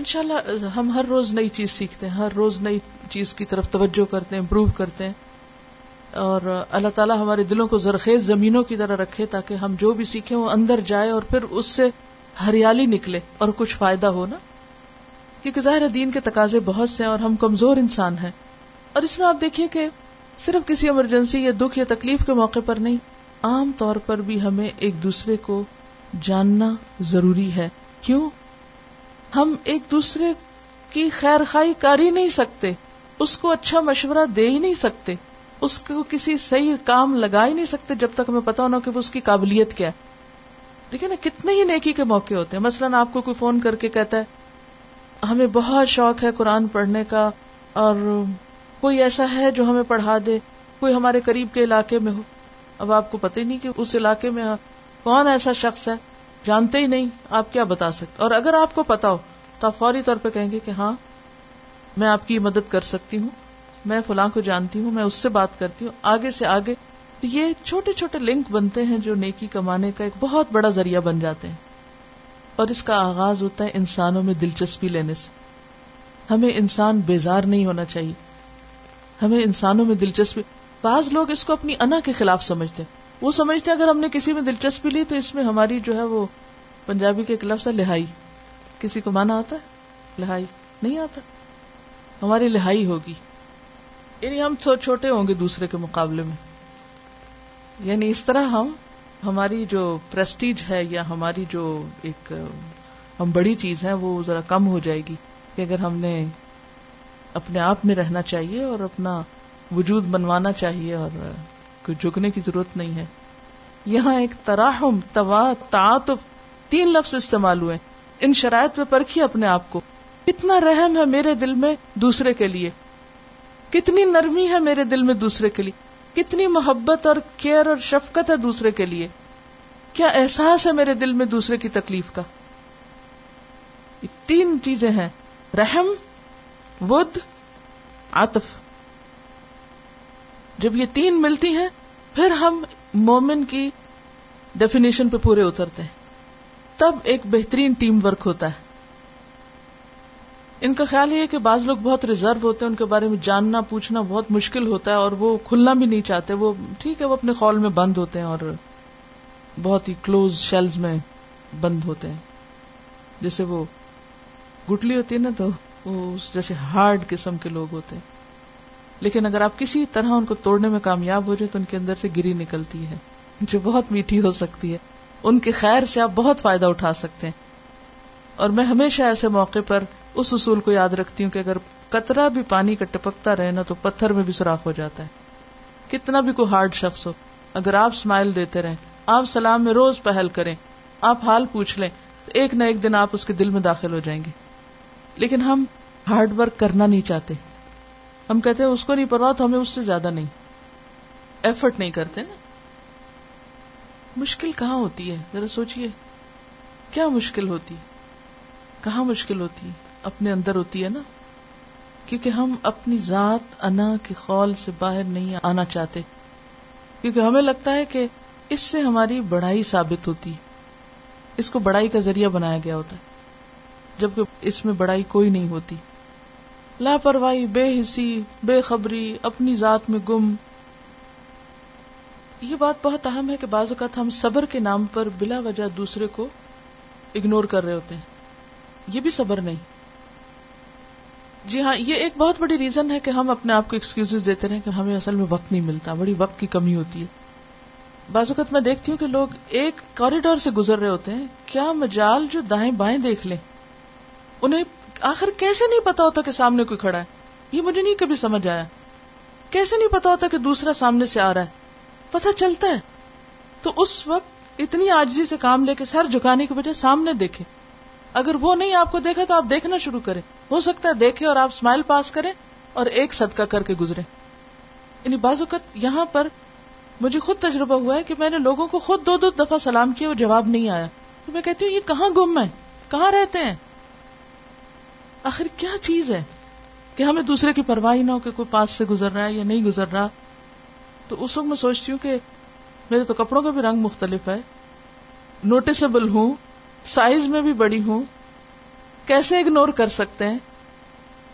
ان شاء اللہ ہم ہر روز نئی چیز سیکھتے ہیں ہر روز نئی چیز کی طرف توجہ کرتے ہیں امپروو کرتے ہیں اور اللہ تعالیٰ ہمارے دلوں کو زرخیز زمینوں کی طرح رکھے تاکہ ہم جو بھی سیکھیں وہ اندر جائے اور پھر اس سے ہریالی نکلے اور کچھ فائدہ ہو نا کیونکہ ظاہر دین کے تقاضے بہت سے ہیں اور ہم کمزور انسان ہیں اور اس میں آپ دیکھیے کہ صرف کسی ایمرجنسی یا دکھ یا تکلیف کے موقع پر نہیں عام طور پر بھی ہمیں ایک دوسرے کو جاننا ضروری ہے کیوں ہم ایک دوسرے کی خیر خائی کر ہی نہیں سکتے اس کو اچھا مشورہ دے ہی نہیں سکتے اس کو کسی صحیح کام لگا ہی نہیں سکتے جب تک ہمیں پتا ہونا کہ اس کی قابلیت کیا ہے دیکھیے نا کتنے ہی نیکی کے موقع ہوتے ہیں مثلاً آپ کو کوئی فون کر کے کہتا ہے ہمیں بہت شوق ہے قرآن پڑھنے کا اور کوئی ایسا ہے جو ہمیں پڑھا دے کوئی ہمارے قریب کے علاقے میں ہو اب آپ کو پتہ ہی نہیں کہ اس علاقے میں کون ایسا شخص ہے جانتے ہی نہیں آپ کیا بتا سکتے اور اگر آپ کو پتا ہو تو آپ فوری طور پہ کہیں گے کہ ہاں میں آپ کی مدد کر سکتی ہوں میں فلاں کو جانتی ہوں میں اس سے بات کرتی ہوں آگے سے آگے یہ چھوٹے چھوٹے لنک بنتے ہیں جو نیکی کمانے کا ایک بہت بڑا ذریعہ بن جاتے ہیں اور اس کا آغاز ہوتا ہے انسانوں میں دلچسپی لینے سے ہمیں انسان بیزار نہیں ہونا چاہیے ہمیں انسانوں میں دلچسپی بعض لوگ اس کو اپنی انا کے خلاف سمجھتے ہیں وہ سمجھتے ہیں اگر ہم نے کسی میں دلچسپی لی تو اس میں ہماری جو ہے وہ پنجابی کے لہائی کسی کو مانا آتا ہے لہائی نہیں آتا ہماری لہائی ہوگی یعنی ہم چھوٹے ہوں گے دوسرے کے مقابلے میں یعنی اس طرح ہم ہماری جو پرسٹیج ہے یا ہماری جو ایک ہم بڑی چیز ہے وہ ذرا کم ہو جائے گی کہ اگر ہم نے اپنے آپ میں رہنا چاہیے اور اپنا وجود بنوانا چاہیے اور کوئی جھکنے کی ضرورت نہیں ہے یہاں ایک تراہم توا تو شرائط پہ پرکھی اپنے آپ کو کتنا رحم ہے میرے دل میں دوسرے کے لیے کتنی نرمی ہے میرے دل میں دوسرے کے لیے کتنی محبت اور کیئر اور شفقت ہے دوسرے کے لیے کیا احساس ہے میرے دل میں دوسرے کی تکلیف کا تین چیزیں ہیں رحم ود عطف جب یہ تین ملتی ہیں پھر ہم مومن کی ڈیفینیشن پہ پورے اترتے ہیں تب ایک بہترین ٹیم ورک ہوتا ہے ان کا خیال یہ کہ بعض لوگ بہت ریزرو ہوتے ہیں ان کے بارے میں جاننا پوچھنا بہت مشکل ہوتا ہے اور وہ کھلنا بھی نہیں چاہتے وہ ٹھیک ہے وہ اپنے خول میں بند ہوتے ہیں اور بہت ہی کلوز شیلز میں بند ہوتے ہیں جیسے وہ گٹلی ہوتی ہے نا تو جیسے ہارڈ قسم کے لوگ ہوتے ہیں لیکن اگر آپ کسی طرح ان کو توڑنے میں کامیاب ہو جائے تو ان کے اندر سے گری نکلتی ہے جو بہت میٹھی ہو سکتی ہے ان کے خیر سے آپ بہت فائدہ اٹھا سکتے ہیں اور میں ہمیشہ ایسے موقع پر اس اصول کو یاد رکھتی ہوں کہ اگر کترا بھی پانی کا ٹپکتا رہے نا تو پتھر میں بھی سوراخ ہو جاتا ہے کتنا بھی کوئی ہارڈ شخص ہو اگر آپ اسمائل دیتے رہیں آپ سلام میں روز پہل کریں آپ حال پوچھ لیں تو ایک نہ ایک دن آپ اس کے دل میں داخل ہو جائیں گے لیکن ہم ہارڈ ورک کرنا نہیں چاہتے ہم کہتے ہیں اس کو نہیں پرواہ تو ہمیں اس سے زیادہ نہیں ایفرٹ نہیں کرتے نا مشکل کہاں ہوتی ہے ذرا سوچئے کیا مشکل ہوتی کہاں مشکل ہوتی ہے اپنے اندر ہوتی ہے نا کیونکہ ہم اپنی ذات انا کے خول سے باہر نہیں آنا چاہتے کیونکہ ہمیں لگتا ہے کہ اس سے ہماری بڑائی ثابت ہوتی اس کو بڑائی کا ذریعہ بنایا گیا ہوتا ہے جبکہ اس میں بڑائی کوئی نہیں ہوتی لاپرواہی بے حسی بے خبری اپنی ذات میں گم یہ بات بہت اہم ہے کہ بعض اوقات ہم صبر کے نام پر بلا وجہ دوسرے کو اگنور کر رہے ہوتے ہیں یہ بھی صبر نہیں جی ہاں یہ ایک بہت بڑی ریزن ہے کہ ہم اپنے آپ کو ایکسکیوز دیتے رہے کہ ہمیں اصل میں وقت نہیں ملتا بڑی وقت کی کمی ہوتی ہے بعض اوقات میں دیکھتی ہوں کہ لوگ ایک کوریڈور سے گزر رہے ہوتے ہیں کیا مجال جو دائیں بائیں دیکھ لیں انہیں آخر کیسے نہیں پتا ہوتا کہ سامنے کوئی کھڑا ہے یہ مجھے نہیں کبھی سمجھ آیا کیسے نہیں پتا ہوتا کہ دوسرا سامنے سے آ رہا ہے پتا چلتا ہے تو اس وقت اتنی آجزی سے کام لے کے سر جھکانے کی سامنے دیکھے اگر وہ نہیں آپ آپ کو تو دیکھنا شروع کریں ہو سکتا ہے دیکھے اور آپ اسمائل پاس کریں اور ایک صدقہ کر کے گزرے یعنی بازوقت یہاں پر مجھے خود تجربہ ہوا ہے کہ میں نے لوگوں کو خود دو دو دفعہ سلام کیا وہ جواب نہیں آیا تو میں کہتی ہوں یہ کہاں گم ہے کہاں رہتے ہیں آخر کیا چیز ہے کہ ہمیں دوسرے کی پرواہ نہ ہو کہ کوئی پاس سے گزر رہا ہے یا نہیں گزر رہا تو اس وقت میں سوچتی ہوں کہ میرے تو کپڑوں کا بھی رنگ مختلف ہے نوٹسبل ہوں سائز میں بھی بڑی ہوں کیسے اگنور کر سکتے ہیں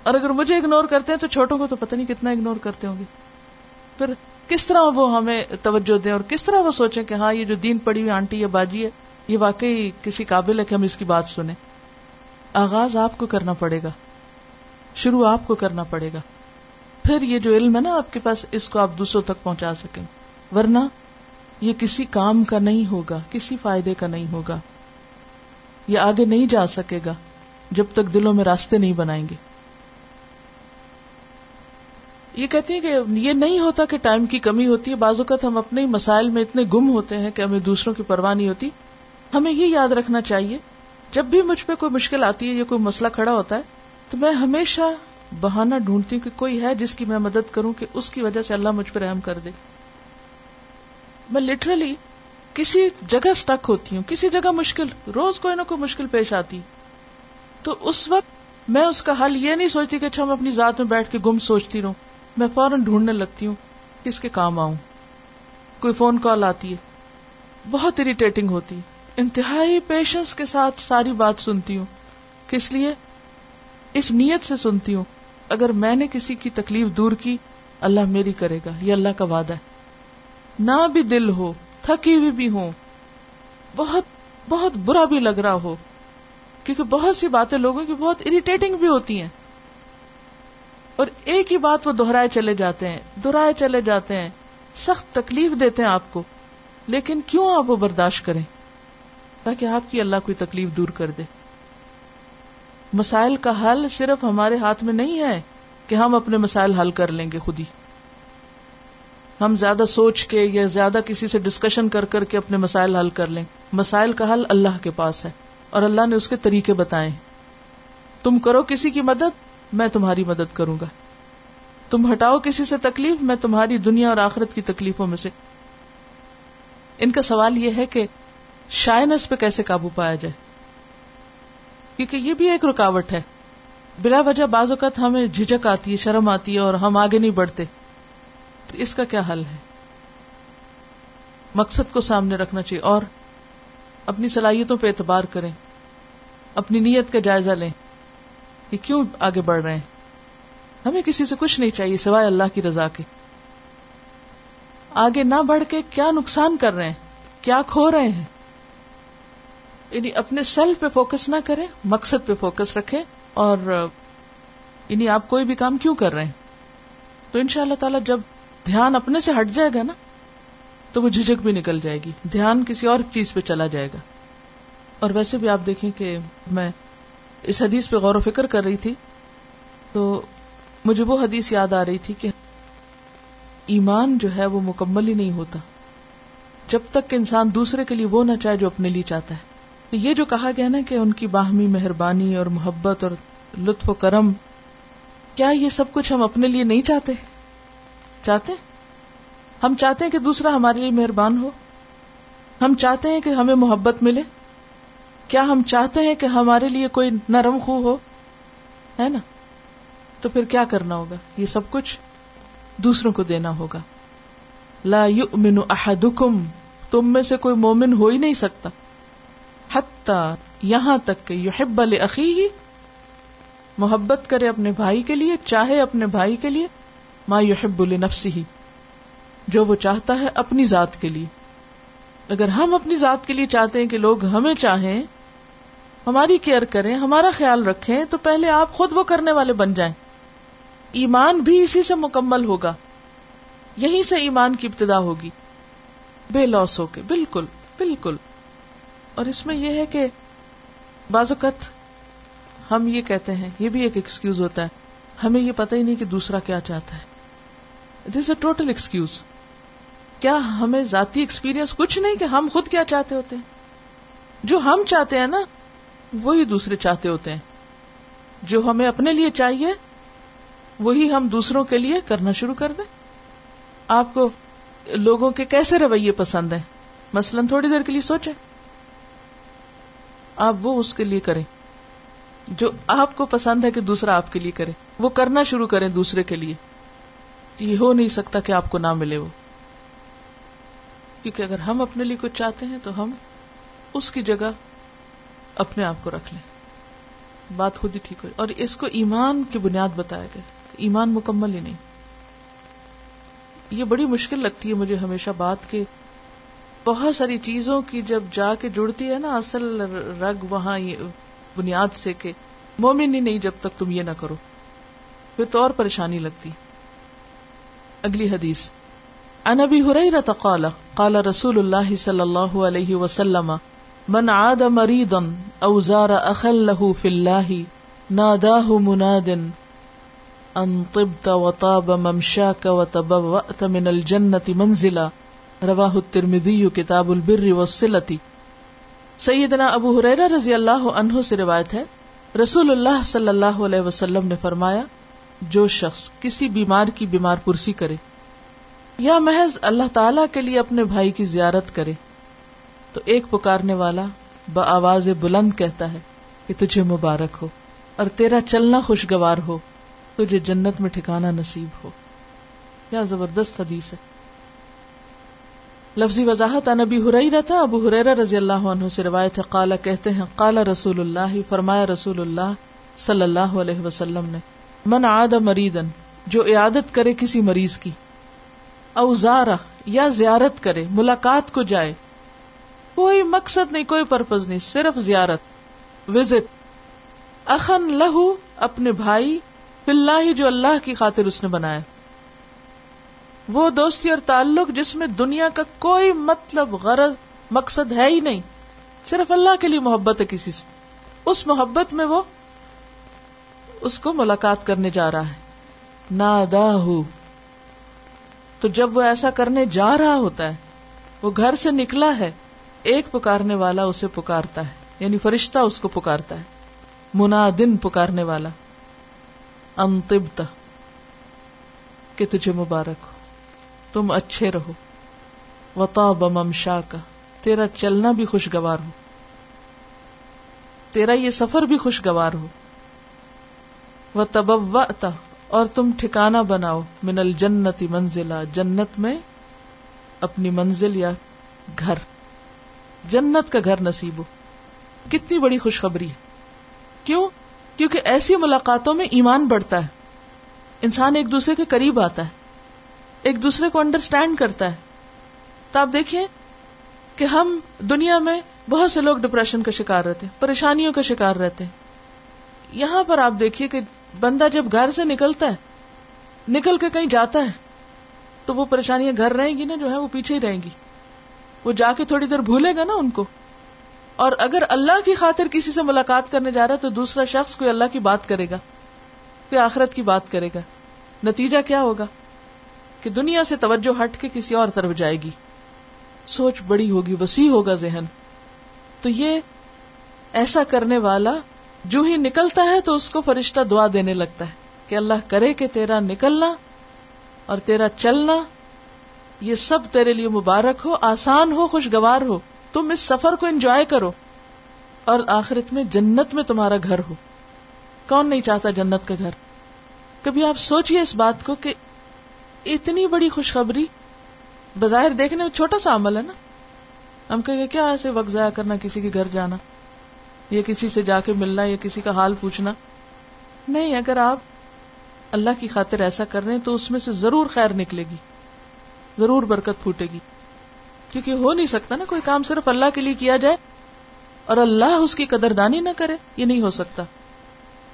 اور اگر مجھے اگنور کرتے ہیں تو چھوٹوں کو تو پتہ نہیں کتنا اگنور کرتے ہوں گے پھر کس طرح وہ ہمیں توجہ دیں اور کس طرح وہ سوچیں کہ ہاں یہ جو دین پڑی ہوئی آنٹی یا باجی ہے یہ واقعی کسی قابل ہے کہ ہم اس کی بات سنیں آغاز آپ کو کرنا پڑے گا شروع آپ کو کرنا پڑے گا پھر یہ جو علم ہے نا آپ کے پاس اس کو آپ دوسروں تک پہنچا سکیں ورنہ یہ کسی کام کا نہیں ہوگا کسی فائدے کا نہیں ہوگا یہ آگے نہیں جا سکے گا جب تک دلوں میں راستے نہیں بنائیں گے یہ کہتی ہیں کہ یہ نہیں ہوتا کہ ٹائم کی کمی ہوتی ہے بعض اوقات ہم اپنے مسائل میں اتنے گم ہوتے ہیں کہ ہمیں دوسروں کی پرواہ نہیں ہوتی ہمیں یہ یاد رکھنا چاہیے جب بھی مجھ پہ کوئی مشکل آتی ہے یا کوئی مسئلہ کھڑا ہوتا ہے تو میں ہمیشہ بہانہ ڈھونڈتی ہوں کہ کوئی ہے جس کی میں مدد کروں کہ اس کی وجہ سے اللہ مجھ پہ رحم کر دے میں لٹرلی کسی جگہ سٹک ہوتی ہوں کسی جگہ مشکل روز کوئی نہ کوئی مشکل پیش آتی تو اس وقت میں اس کا حل یہ نہیں سوچتی کہ اچھا میں میں اپنی ذات بیٹھ کے گم سوچتی رہوں میں فوراً ڈھونڈنے لگتی ہوں اس کے کام آؤں کوئی فون کال آتی ہے بہت اریٹیٹنگ ہوتی انتہائی پیشنس کے ساتھ ساری بات سنتی ہوں کس لیے اس نیت سے سنتی ہوں اگر میں نے کسی کی تکلیف دور کی اللہ میری کرے گا یہ اللہ کا وعدہ ہے نہ بھی دل ہو تھکی ہوئی بھی بہت بہت برا بھی لگ رہا ہو کیونکہ بہت سی باتیں لوگوں کی بہت اریٹیٹنگ بھی ہوتی ہیں اور ایک ہی بات وہ دہرائے چلے جاتے ہیں دہرائے چلے جاتے ہیں سخت تکلیف دیتے ہیں آپ کو لیکن کیوں آپ وہ برداشت کریں تاکہ آپ کی اللہ کوئی تکلیف دور کر دے مسائل کا حل صرف ہمارے ہاتھ میں نہیں ہے کہ ہم اپنے مسائل حل کر لیں گے خود ہی ہم زیادہ سوچ کے یا زیادہ کسی سے ڈسکشن کر کر کے اپنے مسائل حل کر لیں مسائل کا حل اللہ کے پاس ہے اور اللہ نے اس کے طریقے بتائے تم کرو کسی کی مدد میں تمہاری مدد کروں گا تم ہٹاؤ کسی سے تکلیف میں تمہاری دنیا اور آخرت کی تکلیفوں میں سے ان کا سوال یہ ہے کہ شائنس پہ کیسے قابو پایا جائے کیونکہ یہ بھی ایک رکاوٹ ہے بلا وجہ بعض اوقات ہمیں جھجک آتی ہے شرم آتی ہے اور ہم آگے نہیں بڑھتے تو اس کا کیا حل ہے مقصد کو سامنے رکھنا چاہیے اور اپنی صلاحیتوں پہ اعتبار کریں اپنی نیت کا جائزہ لیں کہ کیوں آگے بڑھ رہے ہیں ہمیں کسی سے کچھ نہیں چاہیے سوائے اللہ کی رضا کے آگے نہ بڑھ کے کیا نقصان کر رہے ہیں کیا کھو رہے ہیں یعنی اپنے سیلف پہ فوکس نہ کرے مقصد پہ فوکس رکھے اور یعنی آپ کوئی بھی کام کیوں کر رہے ہیں تو ان شاء اللہ تعالیٰ جب دھیان اپنے سے ہٹ جائے گا نا تو وہ جھجک بھی نکل جائے گی دھیان کسی اور چیز پہ چلا جائے گا اور ویسے بھی آپ دیکھیں کہ میں اس حدیث پہ غور و فکر کر رہی تھی تو مجھے وہ حدیث یاد آ رہی تھی کہ ایمان جو ہے وہ مکمل ہی نہیں ہوتا جب تک کہ انسان دوسرے کے لیے وہ نہ چاہے جو اپنے لیے چاہتا ہے یہ جو کہا گیا نا کہ ان کی باہمی مہربانی اور محبت اور لطف و کرم کیا یہ سب کچھ ہم اپنے لیے نہیں چاہتے چاہتے ہم چاہتے ہیں کہ دوسرا ہمارے لیے مہربان ہو ہم چاہتے ہیں کہ ہمیں محبت ملے کیا ہم چاہتے ہیں کہ ہمارے لیے کوئی نرم خو ہو ہے نا تو پھر کیا کرنا ہوگا یہ سب کچھ دوسروں کو دینا ہوگا لا یؤمن احدکم تم میں سے کوئی مومن ہو ہی نہیں سکتا یہاں تک کہ یحب ال عقی محبت کرے اپنے بھائی کے لیے چاہے اپنے بھائی کے لیے ما یحب الفسی جو وہ چاہتا ہے اپنی ذات کے لیے اگر ہم اپنی ذات کے لیے چاہتے ہیں کہ لوگ ہمیں چاہیں ہماری کیئر کریں ہمارا خیال رکھیں تو پہلے آپ خود وہ کرنے والے بن جائیں ایمان بھی اسی سے مکمل ہوگا یہیں سے ایمان کی ابتدا ہوگی بے لوس ہو کے بالکل بالکل اور اس میں یہ ہے کہ بعض اوقات ہم یہ کہتے ہیں یہ بھی ایک ایکسکیوز ہوتا ہے ہمیں یہ پتہ ہی نہیں کہ دوسرا کیا چاہتا ہے دس اے ٹوٹل ایکسکیوز کیا ہمیں ذاتی ایکسپیرئنس کچھ نہیں کہ ہم خود کیا چاہتے ہوتے ہیں جو ہم چاہتے ہیں نا وہی دوسرے چاہتے ہوتے ہیں جو ہمیں اپنے لیے چاہیے وہی ہم دوسروں کے لیے کرنا شروع کر دیں آپ کو لوگوں کے کیسے رویے پسند ہیں مثلاً تھوڑی دیر کے لیے سوچیں آپ وہ اس کے لیے کریں جو آپ کو پسند ہے کہ دوسرا آپ کے لیے کرے وہ کرنا شروع کریں دوسرے کے لیے یہ ہو نہیں سکتا کہ آپ کو نہ ملے وہ کیونکہ اگر ہم اپنے لیے کچھ چاہتے ہیں تو ہم اس کی جگہ اپنے آپ کو رکھ لیں بات خود ہی ٹھیک ہو اور اس کو ایمان کی بنیاد بتایا گیا ایمان مکمل ہی نہیں یہ بڑی مشکل لگتی ہے مجھے ہمیشہ بات بہت ساری چیزوں کی جب جا کے جڑتی ہے نا اصل رگ وہاں بنیاد سے کہ مومن ہی نہیں جب تک تم یہ نہ کرو پھر تو اور پریشانی لگتی اگلی حدیث ان ابی ہریرہ قال قال رسول اللہ صلی اللہ علیہ وسلم من عاد مريضا او زار اخا له في الله ناداه مناد ان طبت وطاب ممشاك وتبوأت من الجنة منزلا روا ترمی کتاب البر وسلتی سیدنا ابو رضی اللہ اللہ عنہ سے روایت ہے رسول صلی اللہ علیہ وسلم نے فرمایا جو شخص کسی بیمار کی بیمار پرسی کرے یا محض اللہ تعالی کے لیے اپنے بھائی کی زیارت کرے تو ایک پکارنے والا بآواز بلند کہتا ہے کہ تجھے مبارک ہو اور تیرا چلنا خوشگوار ہو تجھے جنت میں ٹھکانا نصیب ہو یا زبردست حدیث ہے لفظی وضاحت ہرئی رہتا ابو ہریرا رضی اللہ عنہ سے روایت ہے کالا من عاد مریدن جو عیادت کرے کسی مریض کی اوزارہ یا زیارت کرے ملاقات کو جائے کوئی مقصد نہیں کوئی پرپز نہیں صرف زیارت وزٹ اخن لہو اپنے بھائی پلّہ جو اللہ کی خاطر اس نے بنایا وہ دوستی اور تعلق جس میں دنیا کا کوئی مطلب غرض مقصد ہے ہی نہیں صرف اللہ کے لیے محبت ہے کسی سے اس محبت میں وہ اس کو ملاقات کرنے جا رہا ہے نادا ہو تو جب وہ ایسا کرنے جا رہا ہوتا ہے وہ گھر سے نکلا ہے ایک پکارنے والا اسے پکارتا ہے یعنی فرشتہ اس کو پکارتا ہے منادن پکارنے والا انتبتا کہ تجھے مبارک ہو تم اچھے رہو بمم شاہ کا تیرا چلنا بھی خوشگوار ہو تیرا یہ سفر بھی خوشگوار ہو ہوتا اور تم ٹھکانا بناؤ من الجنتی منزلہ جنت میں اپنی منزل یا گھر جنت کا گھر نصیب ہو کتنی بڑی خوشخبری ہے کیوں کیونکہ ایسی ملاقاتوں میں ایمان بڑھتا ہے انسان ایک دوسرے کے قریب آتا ہے ایک دوسرے کو انڈرسٹینڈ کرتا ہے تو آپ دیکھیے کہ ہم دنیا میں بہت سے لوگ ڈپریشن کا شکار رہتے پریشانیوں کا شکار رہتے یہاں پر آپ دیکھیے کہ بندہ جب گھر سے نکلتا ہے نکل کے کہیں جاتا ہے تو وہ پریشانیاں گھر رہیں گی نا جو ہے وہ پیچھے ہی رہیں گی وہ جا کے تھوڑی دیر بھولے گا نا ان کو اور اگر اللہ کی خاطر کسی سے ملاقات کرنے جا رہا ہے تو دوسرا شخص کوئی اللہ کی بات کرے گا کوئی آخرت کی بات کرے گا نتیجہ کیا ہوگا کہ دنیا سے توجہ ہٹ کے کسی اور طرف جائے گی سوچ بڑی ہوگی وسیع ہوگا ذہن تو یہ ایسا کرنے والا جو ہی نکلتا ہے تو اس کو فرشتہ دعا دینے لگتا ہے کہ کہ اللہ کرے تیرا تیرا نکلنا اور چلنا یہ سب تیرے لیے مبارک ہو آسان ہو خوشگوار ہو تم اس سفر کو انجوائے کرو اور آخرت میں جنت میں تمہارا گھر ہو کون نہیں چاہتا جنت کا گھر کبھی آپ سوچئے اس بات کو کہ اتنی بڑی خوشخبری بظاہر دیکھنے میں چھوٹا سا عمل ہے نا ہم کہیں گے کیا ایسے وقت ضائع کرنا کسی کے گھر جانا یا کسی سے جا کے ملنا یا کسی کا حال پوچھنا نہیں اگر آپ اللہ کی خاطر ایسا کر رہے ہیں تو اس میں سے ضرور خیر نکلے گی ضرور برکت پھوٹے گی کیونکہ ہو نہیں سکتا نا کوئی کام صرف اللہ کے لیے کیا جائے اور اللہ اس کی قدر دانی نہ کرے یہ نہیں ہو سکتا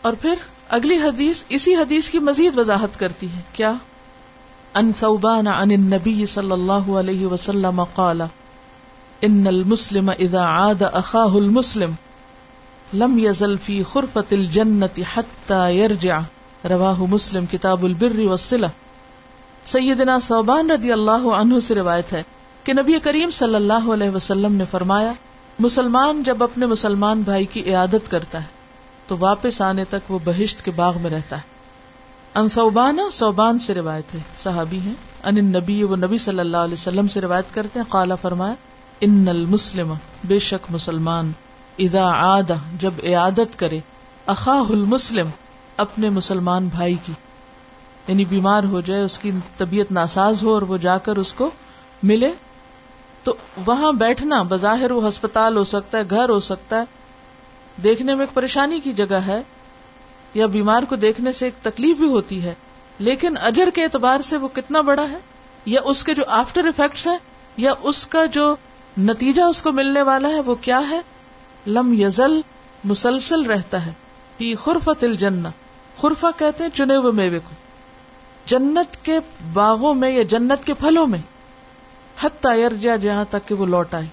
اور پھر اگلی حدیث اسی حدیث کی مزید وضاحت کرتی ہے کیا عن ثوبان عن النبي صلى الله عليه وسلم قال ان المسلم اذا عاد اخاه المسلم لم يزل في خرفة الجنة حتى يرجع رواه مسلم کتاب البر والصلة سیدنا ثوبان رضی اللہ عنہ سے روایت ہے کہ نبی کریم صلی اللہ علیہ وسلم نے فرمایا مسلمان جب اپنے مسلمان بھائی کی عیادت کرتا ہے تو واپس آنے تک وہ بہشت کے باغ میں رہتا ہے ان صوبان صوبان سے روایت ہے صحابی ہیں ان نبی نبی صلی اللہ علیہ وسلم سے روایت کرتے ہیں قالا فرمایا ان المسلم بے شک مسلمان جب عیادت کرے اخاہ المسلم اپنے مسلمان بھائی کی یعنی بیمار ہو جائے اس کی طبیعت ناساز ہو اور وہ جا کر اس کو ملے تو وہاں بیٹھنا بظاہر وہ ہسپتال ہو سکتا ہے گھر ہو سکتا ہے دیکھنے میں ایک پریشانی کی جگہ ہے یا بیمار کو دیکھنے سے ایک تکلیف بھی ہوتی ہے لیکن اجر کے اعتبار سے وہ کتنا بڑا ہے یا اس کے جو آفٹر افیکٹ ہیں یا اس کا جو نتیجہ اس کو ملنے والا ہے وہ کیا ہے لم یزل مسلسل رہتا ہے خرفا کہتے ہیں چنے ہوئے میوے کو جنت کے باغوں میں یا جنت کے پھلوں میں ہتھی جہاں تک کہ وہ لوٹ آئے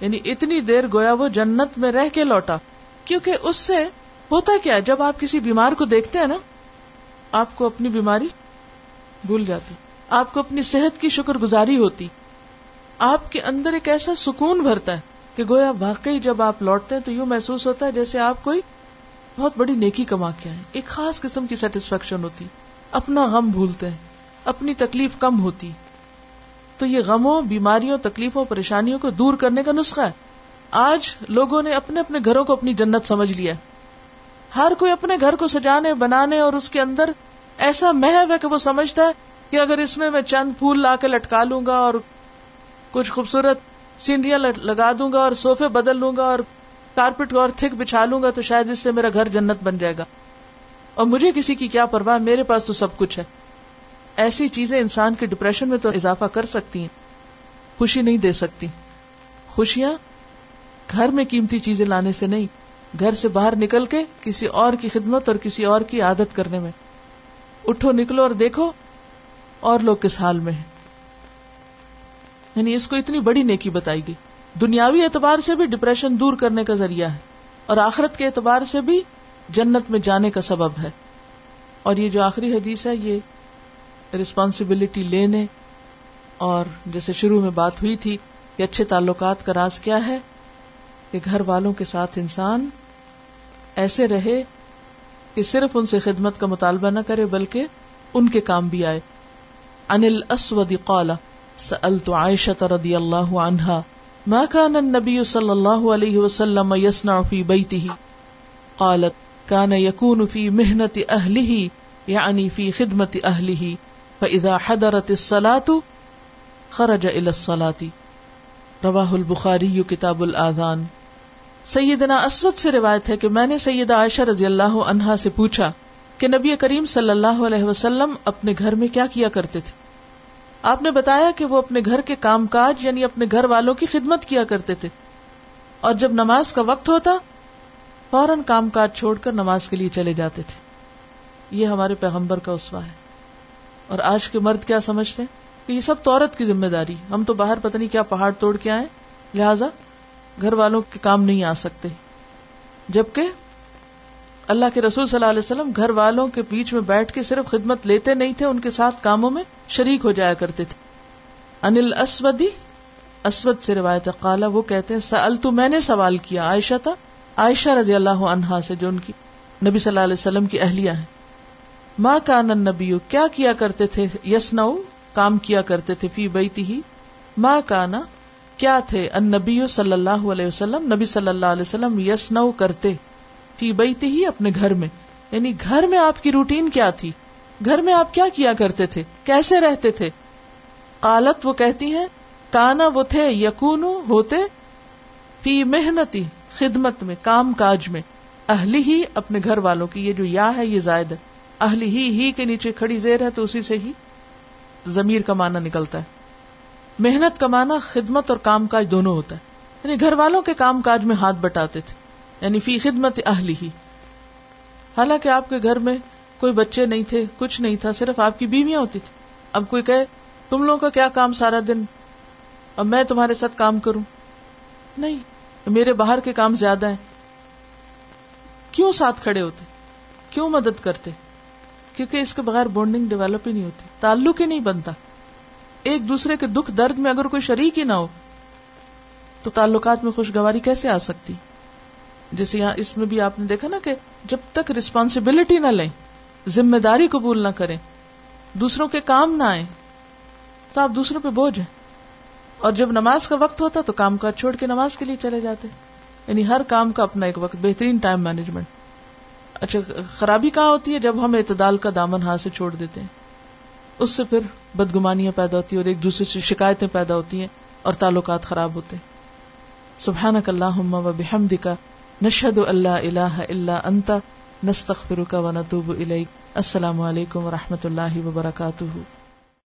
یعنی اتنی دیر گویا وہ جنت میں رہ کے لوٹا کیونکہ اس سے ہوتا کیا جب آپ کسی بیمار کو دیکھتے ہیں نا آپ کو اپنی بیماری بھول جاتی آپ کو اپنی صحت کی شکر گزاری ہوتی آپ کے اندر ایک ایسا سکون بھرتا ہے کہ گویا واقعی جب آپ لوٹتے ہیں تو یوں محسوس ہوتا ہے جیسے آپ کوئی بہت بڑی نیکی کما کے آئے ایک خاص قسم کی سیٹسفیکشن ہوتی اپنا غم بھولتے ہیں اپنی تکلیف کم ہوتی تو یہ غموں بیماریوں تکلیفوں پریشانیوں کو دور کرنے کا نسخہ ہے آج لوگوں نے اپنے اپنے گھروں کو اپنی جنت سمجھ لیا ہر کوئی اپنے گھر کو سجانے بنانے اور اس کے اندر ایسا محب ہے کہ وہ سمجھتا ہے کہ اگر اس میں میں چند پھول لا کے لٹکا لوں گا اور کچھ خوبصورت سینریاں لگا دوں گا اور سوفے بدل لوں گا اور کارپیٹ کو اور بچھا لوں گا تو شاید اس سے میرا گھر جنت بن جائے گا اور مجھے کسی کی کیا پرواہ میرے پاس تو سب کچھ ہے ایسی چیزیں انسان کے ڈپریشن میں تو اضافہ کر سکتی ہیں خوشی نہیں دے سکتی خوشیاں گھر میں قیمتی چیزیں لانے سے نہیں گھر سے باہر نکل کے کسی اور کی خدمت اور کسی اور کی عادت کرنے میں اٹھو نکلو اور دیکھو اور لوگ کس حال میں ہیں یعنی اس کو اتنی بڑی نیکی بتائی گئی دنیاوی اعتبار سے بھی ڈپریشن دور کرنے کا ذریعہ ہے اور آخرت کے اعتبار سے بھی جنت میں جانے کا سبب ہے اور یہ جو آخری حدیث ہے یہ رسپانسبلٹی لینے اور جیسے شروع میں بات ہوئی تھی کہ اچھے تعلقات کا راز کیا ہے کہ گھر والوں کے ساتھ انسان ایسے رہے کہ صرف ان سے خدمت کا مطالبہ نہ کرے بلکہ ان کے کام بھی آئے انل اسود قال سألت عائشة رضی اللہ عنہ ما كان النبي صلى الله عليه وسلم يصنع في بيته قالت كان يكون في مهنة أهله يعني یعنی في خدمة أهله فإذا حضرت الصلاة خرج إلى الصلاة رواه البخاري كتاب الآذان سیدنا اسود سے روایت ہے کہ میں نے سید عائشہ رضی اللہ عنہا سے پوچھا کہ نبی کریم صلی اللہ علیہ وسلم اپنے گھر میں کیا کیا کرتے تھے آپ نے بتایا کہ وہ اپنے گھر کے کام کاج یعنی اپنے گھر والوں کی خدمت کیا کرتے تھے اور جب نماز کا وقت ہوتا فوراً کام کاج چھوڑ کر نماز کے لیے چلے جاتے تھے یہ ہمارے پیغمبر کا اسوا ہے اور آج کے مرد کیا سمجھتے ہیں کہ یہ سب عورت کی ذمہ داری ہم تو باہر پتہ نہیں کیا پہاڑ توڑ کے آئے لہٰذا گھر والوں کے کام نہیں آ سکتے جبکہ اللہ کے رسول صلی اللہ علیہ وسلم گھر والوں کے بیچ میں بیٹھ کے صرف خدمت لیتے نہیں تھے ان کے ساتھ کاموں میں شریک ہو جایا کرتے تھے انل اسودی اسود سے روایت قالا وہ کہتے ہیں سأل تو میں نے سوال کیا عائشہ تھا عائشہ رضی اللہ عنہا سے جو ان کی نبی صلی اللہ علیہ وسلم کی اہلیہ ہیں ما کان النبی کیا کیا کرتے تھے یسنو کام کیا کرتے تھے فی بیتی ہی ما کانا کیا تھے ان نبی علیہ وسلم نبی صلی اللہ علیہ وسلم یس نو کرتے ہی اپنے گھر میں یعنی گھر میں آپ کی روٹین کیا تھی گھر میں آپ کیا کیا کرتے تھے کیسے رہتے تھے قالت وہ کہتی ہیں کانا وہ تھے یقون ہوتے فی محنتی خدمت میں کام کاج میں اہلی ہی اپنے گھر والوں کی یہ جو یا ہے یہ زائد ہے اہلی ہی ہی کے نیچے کھڑی زیر ہے تو اسی سے ہی زمیر کا معنی نکلتا ہے محنت کمانا خدمت اور کام کاج دونوں ہوتا ہے یعنی گھر والوں کے کام کاج میں ہاتھ بٹاتے تھے یعنی فی خدمت اہلی ہی حالانکہ آپ کے گھر میں کوئی بچے نہیں تھے کچھ نہیں تھا صرف آپ کی بیویاں ہوتی تھی اب کوئی کہے تم لوگوں کا کیا کام سارا دن اب میں تمہارے ساتھ کام کروں نہیں میرے باہر کے کام زیادہ ہیں کیوں ساتھ کھڑے ہوتے کیوں مدد کرتے کیونکہ اس کے بغیر بونڈنگ ڈیولپ ہی نہیں ہوتی تعلق ہی نہیں بنتا ایک دوسرے کے دکھ درد میں اگر کوئی شریک ہی نہ ہو تو تعلقات میں خوشگواری کیسے آ سکتی جیسے یہاں اس میں بھی آپ نے دیکھا نا کہ جب تک ریسپانسبلٹی نہ لیں ذمہ داری قبول نہ کریں دوسروں کے کام نہ آئیں تو آپ دوسروں پہ بوجھ ہیں اور جب نماز کا وقت ہوتا تو کام کاج چھوڑ کے نماز کے لیے چلے جاتے یعنی ہر کام کا اپنا ایک وقت بہترین ٹائم مینجمنٹ اچھا خرابی کہاں ہوتی ہے جب ہم اعتدال کا دامن ہاتھ سے چھوڑ دیتے ہیں اس سے پھر بدگمانیاں پیدا ہوتی ہیں اور ایک دوسرے سے شکایتیں پیدا ہوتی ہیں اور تعلقات خراب ہوتے ہیں سبحانک اللہ و بحم دکھا نشد اللہ اللہ اللہ انتا ون اللہ السلام علیکم و رحمۃ اللہ وبرکاتہ